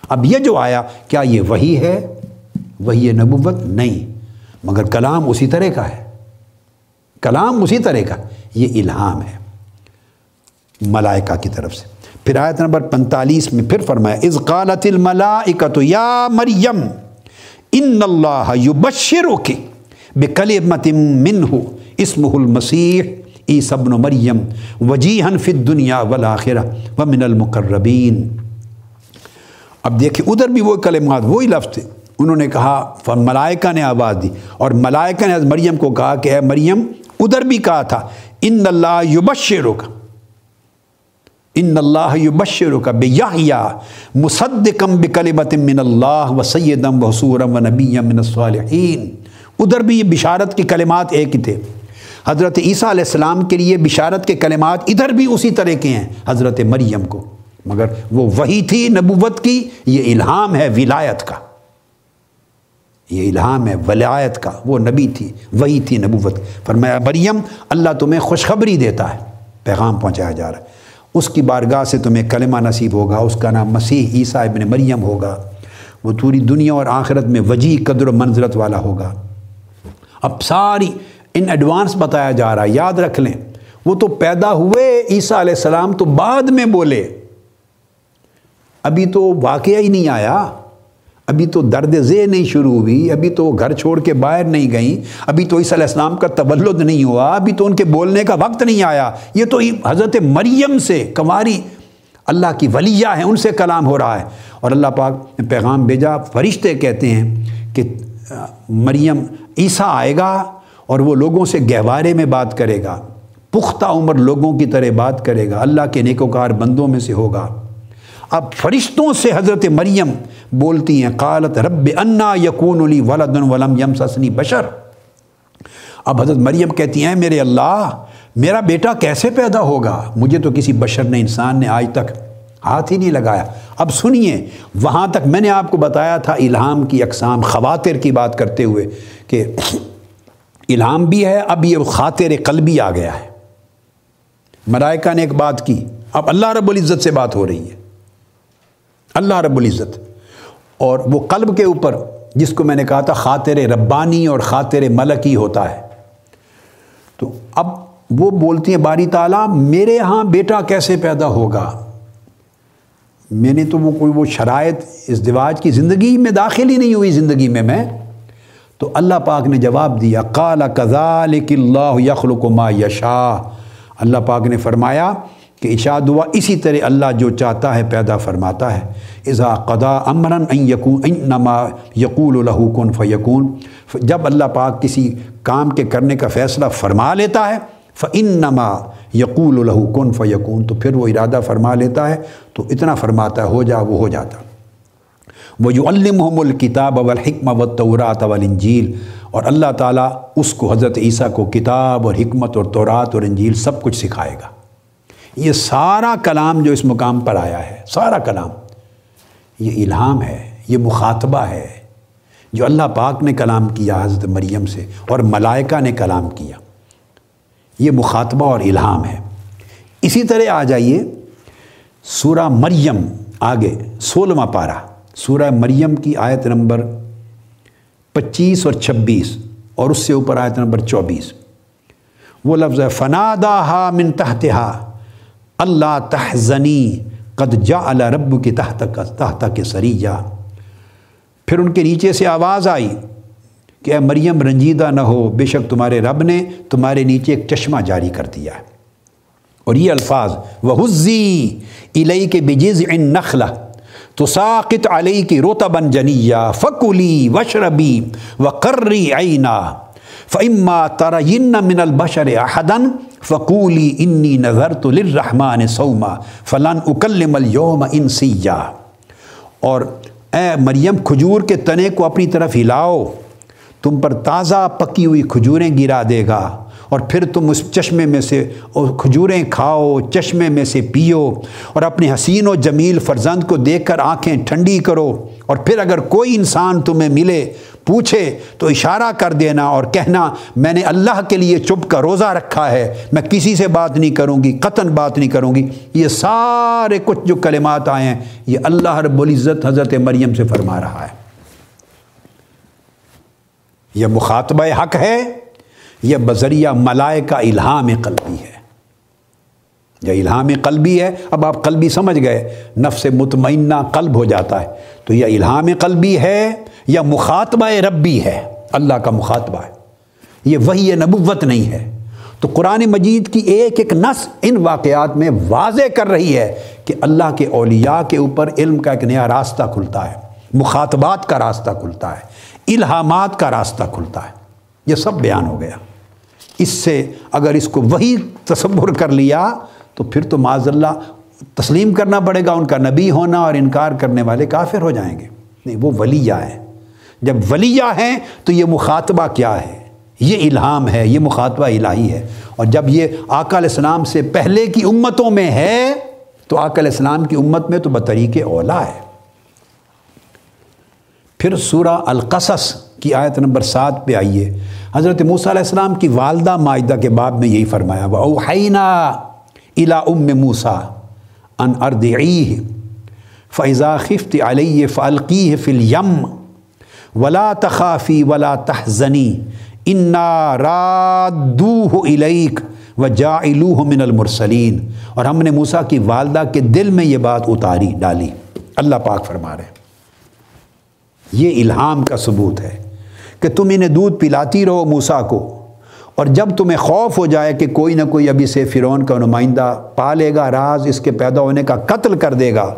اب یہ جو آیا، کیا یہ وہی ہے؟ وہی نبوت نہیں، مگر کلام اسی طرح کا ہے۔ کلام اسی طرح کا، یہ الہام ہے۔ ملائکہ کی طرف سے۔ پھر آیت نمبر پنتالیس میں پھر فرمایا از قالت الملائکت یا مریم، ان اللہ یبشرک بے کل متم من ہو اسم المسیح ای صبن و مریم وجی فت دنیا ولاخر و من المقربین۔ اب دیکھیں، ادھر بھی وہ کلمات، وہی لفظ تھے۔ انہوں نے کہا ملائکہ نے آواز دی۔ اور ملائکہ نے مریم کو کہا کہ اے مریم، ادھر بھی کہا تھا، ان اللہ یبشرک کا ان اللہ یبشرک کا بے یا مصدقم بکلمت من اللہ و سیدم و حصورم و نبی من الصالحین۔ ادھر بھی یہ بشارت کے کلمات ایک ہی تھے۔ حضرت عیسیٰ علیہ السلام کے لیے بشارت کے کلمات ادھر بھی اسی طرح کے ہیں، حضرت مریم کو۔ مگر وہ وہی تھی نبوت کی، یہ الہام ہے ولایت کا۔ یہ الہام ہے ولایت کا، وہ نبی تھی، وہی تھی نبوت۔ فرمایا، مریم، اللہ تمہیں خوشخبری دیتا ہے، پیغام پہنچایا جا رہا ہے۔ اس کی بارگاہ سے تمہیں کلمہ نصیب ہوگا، اس کا نام مسیح عیسیٰ ابن مریم ہوگا۔ وہ پوری دنیا اور آخرت میں وجی قدر و منظرت والا ہوگا۔ اب ساری ان ایڈوانس بتایا جا رہا ہے، یاد رکھ لیں۔ وہ تو پیدا ہوئے عیسیٰ علیہ السلام تو بعد میں بولے۔ ابھی تو واقعہ ہی نہیں آیا۔ ابھی تو درد ذہ نہیں شروع ہوئی۔ ابھی تو گھر چھوڑ کے باہر نہیں گئیں۔ ابھی تو عیسیٰ علیہ السلام کا تولد نہیں ہوا۔ ابھی تو ان کے بولنے کا وقت نہیں آیا۔ یہ تو حضرت مریم سے کماری اللہ کی ولیہ ہیں ان سے کلام ہو رہا ہے۔ اور اللہ پاک نے پیغام بھیجا، فرشتے کہتے ہیں کہ مریم عیسیٰ آئے گا اور وہ لوگوں سے گہوارے میں بات کرے گا، پختہ عمر لوگوں کی طرح بات کرے گا، اللہ کے نیکوکار بندوں میں سے ہوگا۔ اب فرشتوں سے حضرت مریم بولتی ہیں، قالت رب انا یقون علی ولدن ولم یم سسنی بشر۔ اب حضرت مریم کہتی ہیں میرے اللہ، میرا بیٹا کیسے پیدا ہوگا؟ مجھے تو کسی بشر نے، انسان نے آج تک ہاتھ ہی نہیں لگایا۔ اب سنیے، وہاں تک میں نے آپ کو بتایا تھا الہام کی اقسام، خواتر کی بات کرتے ہوئے کہ الہام بھی ہے، اب یہ خاطر قلبی آ گیا ہے۔ ملائکہ نے ایک بات کی۔ اب اللہ رب العزت سے بات ہو رہی ہے۔ اللہ رب العزت۔ اور وہ قلب کے اوپر جس کو میں نے کہا تھا خاطر ربانی اور خاطر ملکی ہوتا ہے۔ تو اب وہ بولتی ہیں، باری تعالیٰ، میرے ہاں بیٹا کیسے پیدا ہوگا؟ میں نے تو وہ کوئی وہ شرائط ازدواج کی زندگی میں داخل ہی نہیں ہوئی زندگی میں میں، تو اللہ پاک نے جواب دیا، قال کذالک اللہ یخلق ما یشا اللہ پاک نے فرمایا کہ اشاد ہوا، اسی طرح اللہ جو چاہتا ہے پیدا فرماتا ہے۔ اذا قدا امرن ان یقون انما یقول الہو کن فیکون۔ جب اللہ پاک کسی کام کے کرنے کا فیصلہ فرما لیتا ہے فنما یقول الہو کن فیکون تو پھر وہ ارادہ فرما لیتا ہے، تو اتنا فرماتا ہے، ہو جا، وہ ہو جاتا۔ وہ جو الم الکتاب اولحکم و تورات اول انجیل اور اللہ تعالیٰ اس کو حضرت عیسیٰ کو کتاب اور حکمت اور تورات اور انجیل سب کچھ سکھائے گا۔ یہ سارا کلام جو اس مقام پر آیا ہے، سارا کلام، یہ الہام ہے، یہ مخاطبہ ہے۔ جو اللہ پاک نے کلام کیا حضرت مریم سے اور ملائکہ نے کلام کیا۔ یہ مخاطبہ اور الہام ہے۔ اسی طرح آ جائیے سورہ مریم آگے، سولہواں پارہ۔ سورہ مریم کی آیت نمبر پچیس اور چھبیس اور اس سے اوپر آیت نمبر چوبیس۔ وہ لفظ ہے فنادا ہا من تحتہا اللہ تحزنی قد جا اللہ رب کے تحت تحت کے سری جا پھر ان کے نیچے سے آواز آئی کہ اے مریم رنجیدہ نہ ہو، بے شک تمہارے رب نے تمہارے نیچے ایک چشمہ جاری کر دیا ہے۔ اور یہ الفاظ وہ حزی الئی کے بجز ان نخلا تو ساقت علیہ کی روتا بن جنیا فکولی وشربی و کرری عینا فعما ترین من البشر احدن فقولی انی نظر تو لرحمان سوما فلان اکلم اليوم انسیا اور اے مریم، کھجور کے تنے کو اپنی طرف ہلاؤ۔ تم پر تازہ پکی ہوئی کھجوریں گرا دے گا اور پھر تم اس چشمے میں سے کھجوریں کھاؤ، چشمے میں سے پیو اور اپنے حسین و جمیل فرزند کو دیکھ کر آنکھیں ٹھنڈی کرو اور پھر اگر کوئی انسان تمہیں ملے، پوچھے تو اشارہ کر دینا اور کہنا، میں نے اللہ کے لیے چپ کا روزہ رکھا ہے، میں کسی سے بات نہیں کروں گی، قطن بات نہیں کروں گی۔ یہ سارے کچھ جو کلمات آئے ہیں، یہ اللہ رب العزت حضرت مریم سے فرما رہا ہے۔ یہ مخاطبہ حق ہے، یہ بذریعہ ملائے کا الہام قلبی ہے۔ یہ الہام قلبی ہے، اب آپ قلبی سمجھ گئے، نفس مطمئنہ قلب ہو جاتا ہے۔ تو یہ الہام قلبی ہے یا مخاطبہ ربی ہے، اللہ کا مخاطبہ ہے۔ یہ وہی نبوت نہیں ہے۔ تو قرآن مجید کی ایک ایک نس ان واقعات میں واضح کر رہی ہے کہ اللہ کے اولیاء کے اوپر علم کا ایک نیا راستہ کھلتا ہے، مخاطبات کا راستہ کھلتا ہے۔ الہامات کا راستہ کھلتا ہے۔ یہ سب بیان ہو گیا۔ اس سے اگر اس کو وہی تصور کر لیا، تو پھر تو معذ اللہ تسلیم کرنا پڑے گا، ان کا نبی ہونا اور انکار کرنے والے کافر ہو جائیں گے۔ نہیں، وہ ولیہ ہیں۔ جب ولیہ ہیں تو یہ مخاطبہ کیا ہے؟ یہ الہام ہے، یہ مخاطبہ الہی ہے۔ اور جب یہ آقا علیہ السلام سے پہلے کی امتوں میں ہے، تو آقا علیہ السلام کی امت میں تو بطریق اولا ہے۔ پھر سورہ القصص کی آیت نمبر سات پہ آئیے۔ حضرت موسیٰ علیہ السلام کی والدہ معاہدہ کے باب میں یہی فرمایا وہ اوحینا الا ام موسا ان اردعیہ فضا خفت علیہ فلقی فل یم ولا تخافی ولا تحزنی انا رادوہ الیک و جا من المرسلین اور ہم نے موسا کی والدہ کے دل میں یہ بات اتاری، ڈالی۔ اللہ پاک فرما رہے یہ الہام کا ثبوت ہے کہ تم انہیں دودھ پلاتی رہو موسا کو، اور جب تمہیں خوف ہو جائے کہ کوئی نہ کوئی ابھی سے فرعون کا نمائندہ پالے گا، راز اس کے پیدا ہونے کا قتل کر دے گا۔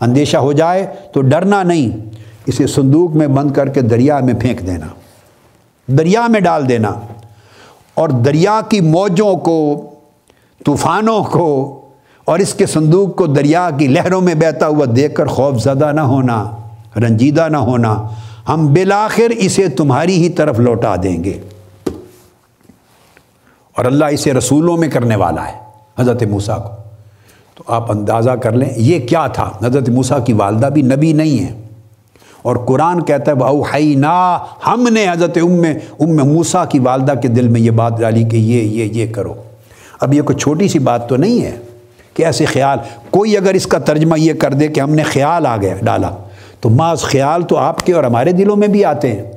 اندیشہ ہو جائے تو ڈرنا نہیں، اسے صندوق میں بند کر کے دریا میں پھینک دینا، دریا میں ڈال دینا۔ اور دریا کی موجوں کو، طوفانوں کو، اور اس کے صندوق کو دریا کی لہروں میں بہتا ہوا دیکھ کر خوف زدہ نہ ہونا۔ رنجیدہ نہ ہونا، ہم بالآخر اسے تمہاری ہی طرف لوٹا دیں گے۔ اور اللہ اسے رسولوں میں کرنے والا ہے، حضرت موسیٰ کو۔ تو آپ اندازہ کر لیں، یہ کیا تھا؟ حضرت موسیٰ کی والدہ بھی نبی نہیں ہے۔ اور قرآن کہتا ہے اوحینا ہم نے حضرت ام ام موسیٰ کی والدہ کے دل میں یہ بات ڈالی کہ یہ یہ یہ کرو۔ اب یہ کوئی چھوٹی سی بات تو نہیں ہے کہ ایسے خیال، کوئی اگر اس کا ترجمہ یہ کر دے کہ ہم نے خیال آ گیا، ڈالا۔ تو بعض خیال تو آپ کے اور ہمارے دلوں میں بھی آتے ہیں۔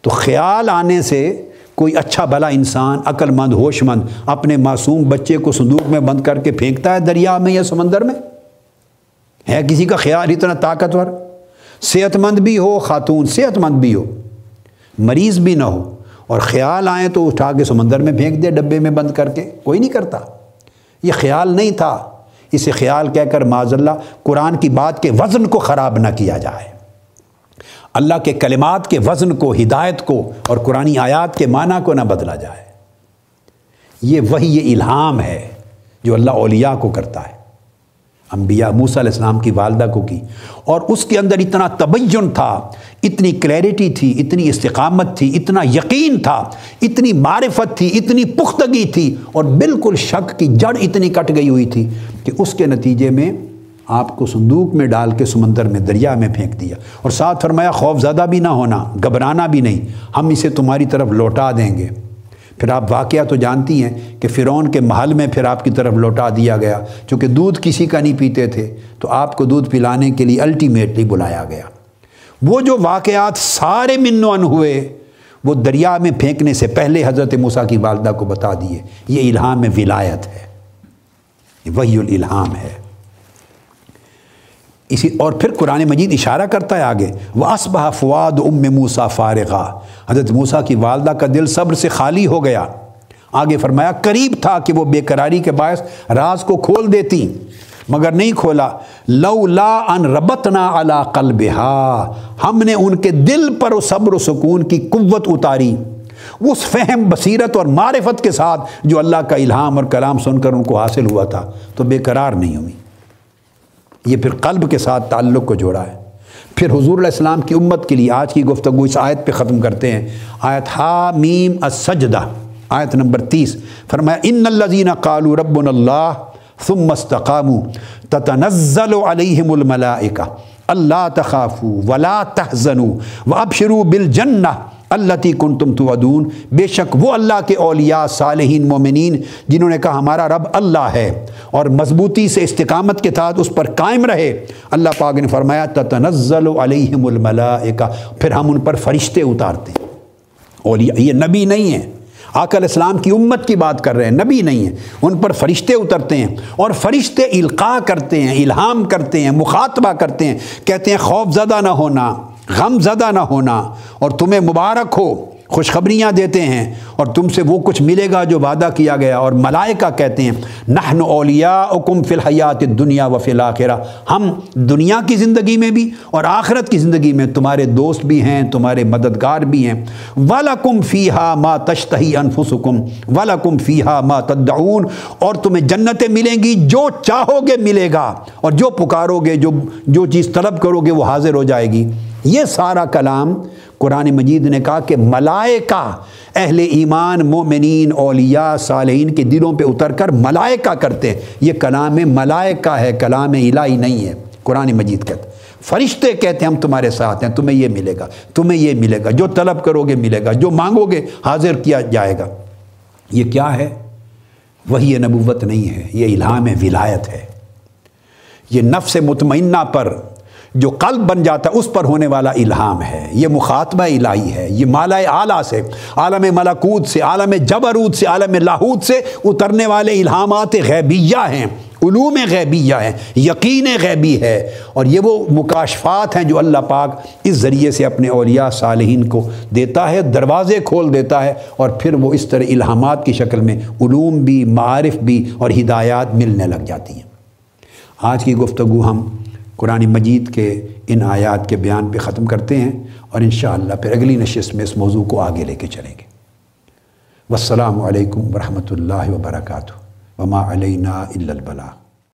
تو خیال آنے سے کوئی اچھا بھلا انسان عقل مند ہوش مند اپنے معصوم بچے کو صندوق میں بند کر کے پھینکتا ہے دریا میں یا سمندر میں؟ ہے کسی کا خیال اتنا طاقتور؟ صحت مند بھی ہو، خاتون صحت مند بھی ہو، مریض بھی نہ ہو۔ اور خیال آئیں تو اٹھا کے سمندر میں پھینک دے، ڈبے میں بند کر کے۔ کوئی نہیں کرتا۔ یہ خیال نہیں تھا۔ اسے خیال کہہ کر معذ اللہ قرآن کی بات کے وزن کو خراب نہ کیا جائے۔ اللہ کے کلمات کے وزن کو، ہدایت کو اور قرآن آیات کے معنی کو نہ بدلا جائے۔ یہ وہی یہ الہام ہے جو اللہ اولیاء کو کرتا ہے۔ انبیاء موسیٰ علیہ السلام کی والدہ کو کی اور اس کے اندر اتنا تبین تھا، اتنی کلیئرٹی تھی، اتنی استقامت تھی، اتنا یقین تھا، اتنی معرفت تھی، اتنی پختگی تھی اور بالکل شک کی جڑ اتنی کٹ گئی ہوئی تھی کہ اس کے نتیجے میں آپ کو صندوق میں ڈال کے سمندر میں دریا میں پھینک دیا۔ اور ساتھ فرمایا، خوف زدہ بھی نہ ہونا، گھبرانا بھی نہیں، ہم اسے تمہاری طرف لوٹا دیں گے۔ پھر آپ واقعہ تو جانتی ہیں کہ فرعون کے محل میں پھر آپ کی طرف لوٹا دیا گیا۔ چونکہ دودھ کسی کا نہیں پیتے تھے، تو آپ کو دودھ پلانے کے لیے الٹیمیٹلی بلایا گیا۔ وہ جو واقعات سارے منوان ہوئے، وہ دریا میں پھینکنے سے پہلے حضرت موسیٰ کی والدہ کو بتا دیے، یہ الہام ولایت ہے۔ وہی الہام ہے۔ اسی اور پھر قرآن مجید اشارہ کرتا ہے آگے وہ اسبہ فواد ام موسا فارغہ حضرت موسیٰ کی والدہ کا دل صبر سے خالی ہو گیا۔ آگے فرمایا، قریب تھا کہ وہ بے قراری کے باعث راز کو کھول دیتی، مگر نہیں کھولا۔ لو لا ان ربتنا علا قلبہا۔ ہم نے ان کے دل پر صبر و سکون کی قوت اتاری۔ اس فہم، بصیرت اور معرفت کے ساتھ جو اللہ کا الہام اور کلام سن کر ان کو حاصل ہوا تھا۔ تو بے قرار نہیں ہوئی۔ یہ پھر قلب کے ساتھ تعلق کو جوڑا ہے۔ پھر حضور علیہ السلام کی امت کے لیے آج کی گفتگو اس آیت پہ ختم کرتے ہیں۔ آیت ہا میم السجدہ، آیت نمبر تیس۔ فرمایا، ان الذین قالوا ربنا اللہ ثم استقاموا تتنزل علیہم الملائکہ، اللہ تخافوا ولا تحزنوا وابشروا بالجنہ اللہ تی کن تم تودون بے شک وہ اللہ کے اولیاء، صالحین، مومنین، جنہوں نے کہا ہمارا رب اللہ ہے اور مضبوطی سے استقامت کے ساتھ اس پر قائم رہے۔ اللہ پاک نے فرمایا، تتنزل علیہم الملائکہ۔ پھر ہم ان پر فرشتے اتارتے ہیں۔ اولیاء، یہ نبی نہیں ہیں۔ آکل اسلام کی امت کی بات کر رہے ہیں، نبی نہیں ہیں۔ ان پر فرشتے اترتے ہیں اور فرشتے القاع کرتے ہیں، الہام کرتے ہیں، مخاطبہ کرتے ہیں۔ کہتے ہیں، خوف زدہ نہ ہونا۔ غم زدہ نہ ہونا اور تمہیں مبارک ہو، خوشخبریاں دیتے ہیں اور تم سے وہ کچھ ملے گا جو وعدہ کیا گیا اور ملائکہ کہتے ہیں، نحن اولیاء اکم فی الحیات دنیا و فی الآخرہ ہم دنیا کی زندگی میں بھی اور آخرت کی زندگی میں تمہارے دوست بھی ہیں، تمہارے مددگار بھی ہیں۔ وَلَكُمْ فِيهَا مَا تَشْتَحِ أَنفُسُكُمْ۔ وَلَكُمْ فِيهَا مَا تَدَّعُونَ۔ اور تمہیں جنتیں ملیں گی جو چاہو گے ملے گا اور جو پکارو گے جو جو چیز طلب کرو گے وہ حاضر ہو جائے گی۔ یہ سارا کلام قرآن مجید نے کہا کہ ملائکہ اہل ایمان، مومنین، اولیاء، صالحین کے دلوں پہ اتر کر ملائکہ کرتے ہیں۔ یہ کلام ملائکہ ہے، کلام الہی نہیں ہے۔ قرآن مجید کہتے فرشتے کہتے ہیں، ہم تمہارے ساتھ ہیں، تمہیں یہ ملے گا، تمہیں یہ ملے گا، جو طلب کرو گے ملے گا، جو مانگو گے حاضر کیا جائے گا۔ یہ کیا ہے؟ وہی نبوت نہیں ہے، یہ الہام ولایت ہے۔ یہ نفس مطمئنہ پر جو قلب بن جاتا ہے، اس پر ہونے والا الہام ہے۔ یہ مخاطبہ الہی ہے۔ یہ مالا اعلیٰ سے، عالم ملکوت سے، عالم جبرود سے، عالم لاہود سے اترنے والے الہامات غیبیہ ہیں۔ علوم غیبیہ ہیں۔ یقین غیبی ہے۔ اور یہ وہ مکاشفات ہیں جو اللہ پاک اس ذریعے سے اپنے اولیاء صالحین کو دیتا ہے، دروازے کھول دیتا ہے۔ اور پھر وہ اس طرح الہامات کی شکل میں علوم بھی، معارف بھی اور ہدایات ملنے لگ جاتی ہیں۔ آج کی گفتگو ہم قرآن مجید کے ان آیات کے بیان پہ ختم کرتے ہیں اور انشاءاللہ پھر اگلی نشست میں اس موضوع کو آگے لے کے چلیں گے۔ والسلام علیکم ورحمۃ اللہ وبرکاتہ۔ وما علینا الا البلاغ۔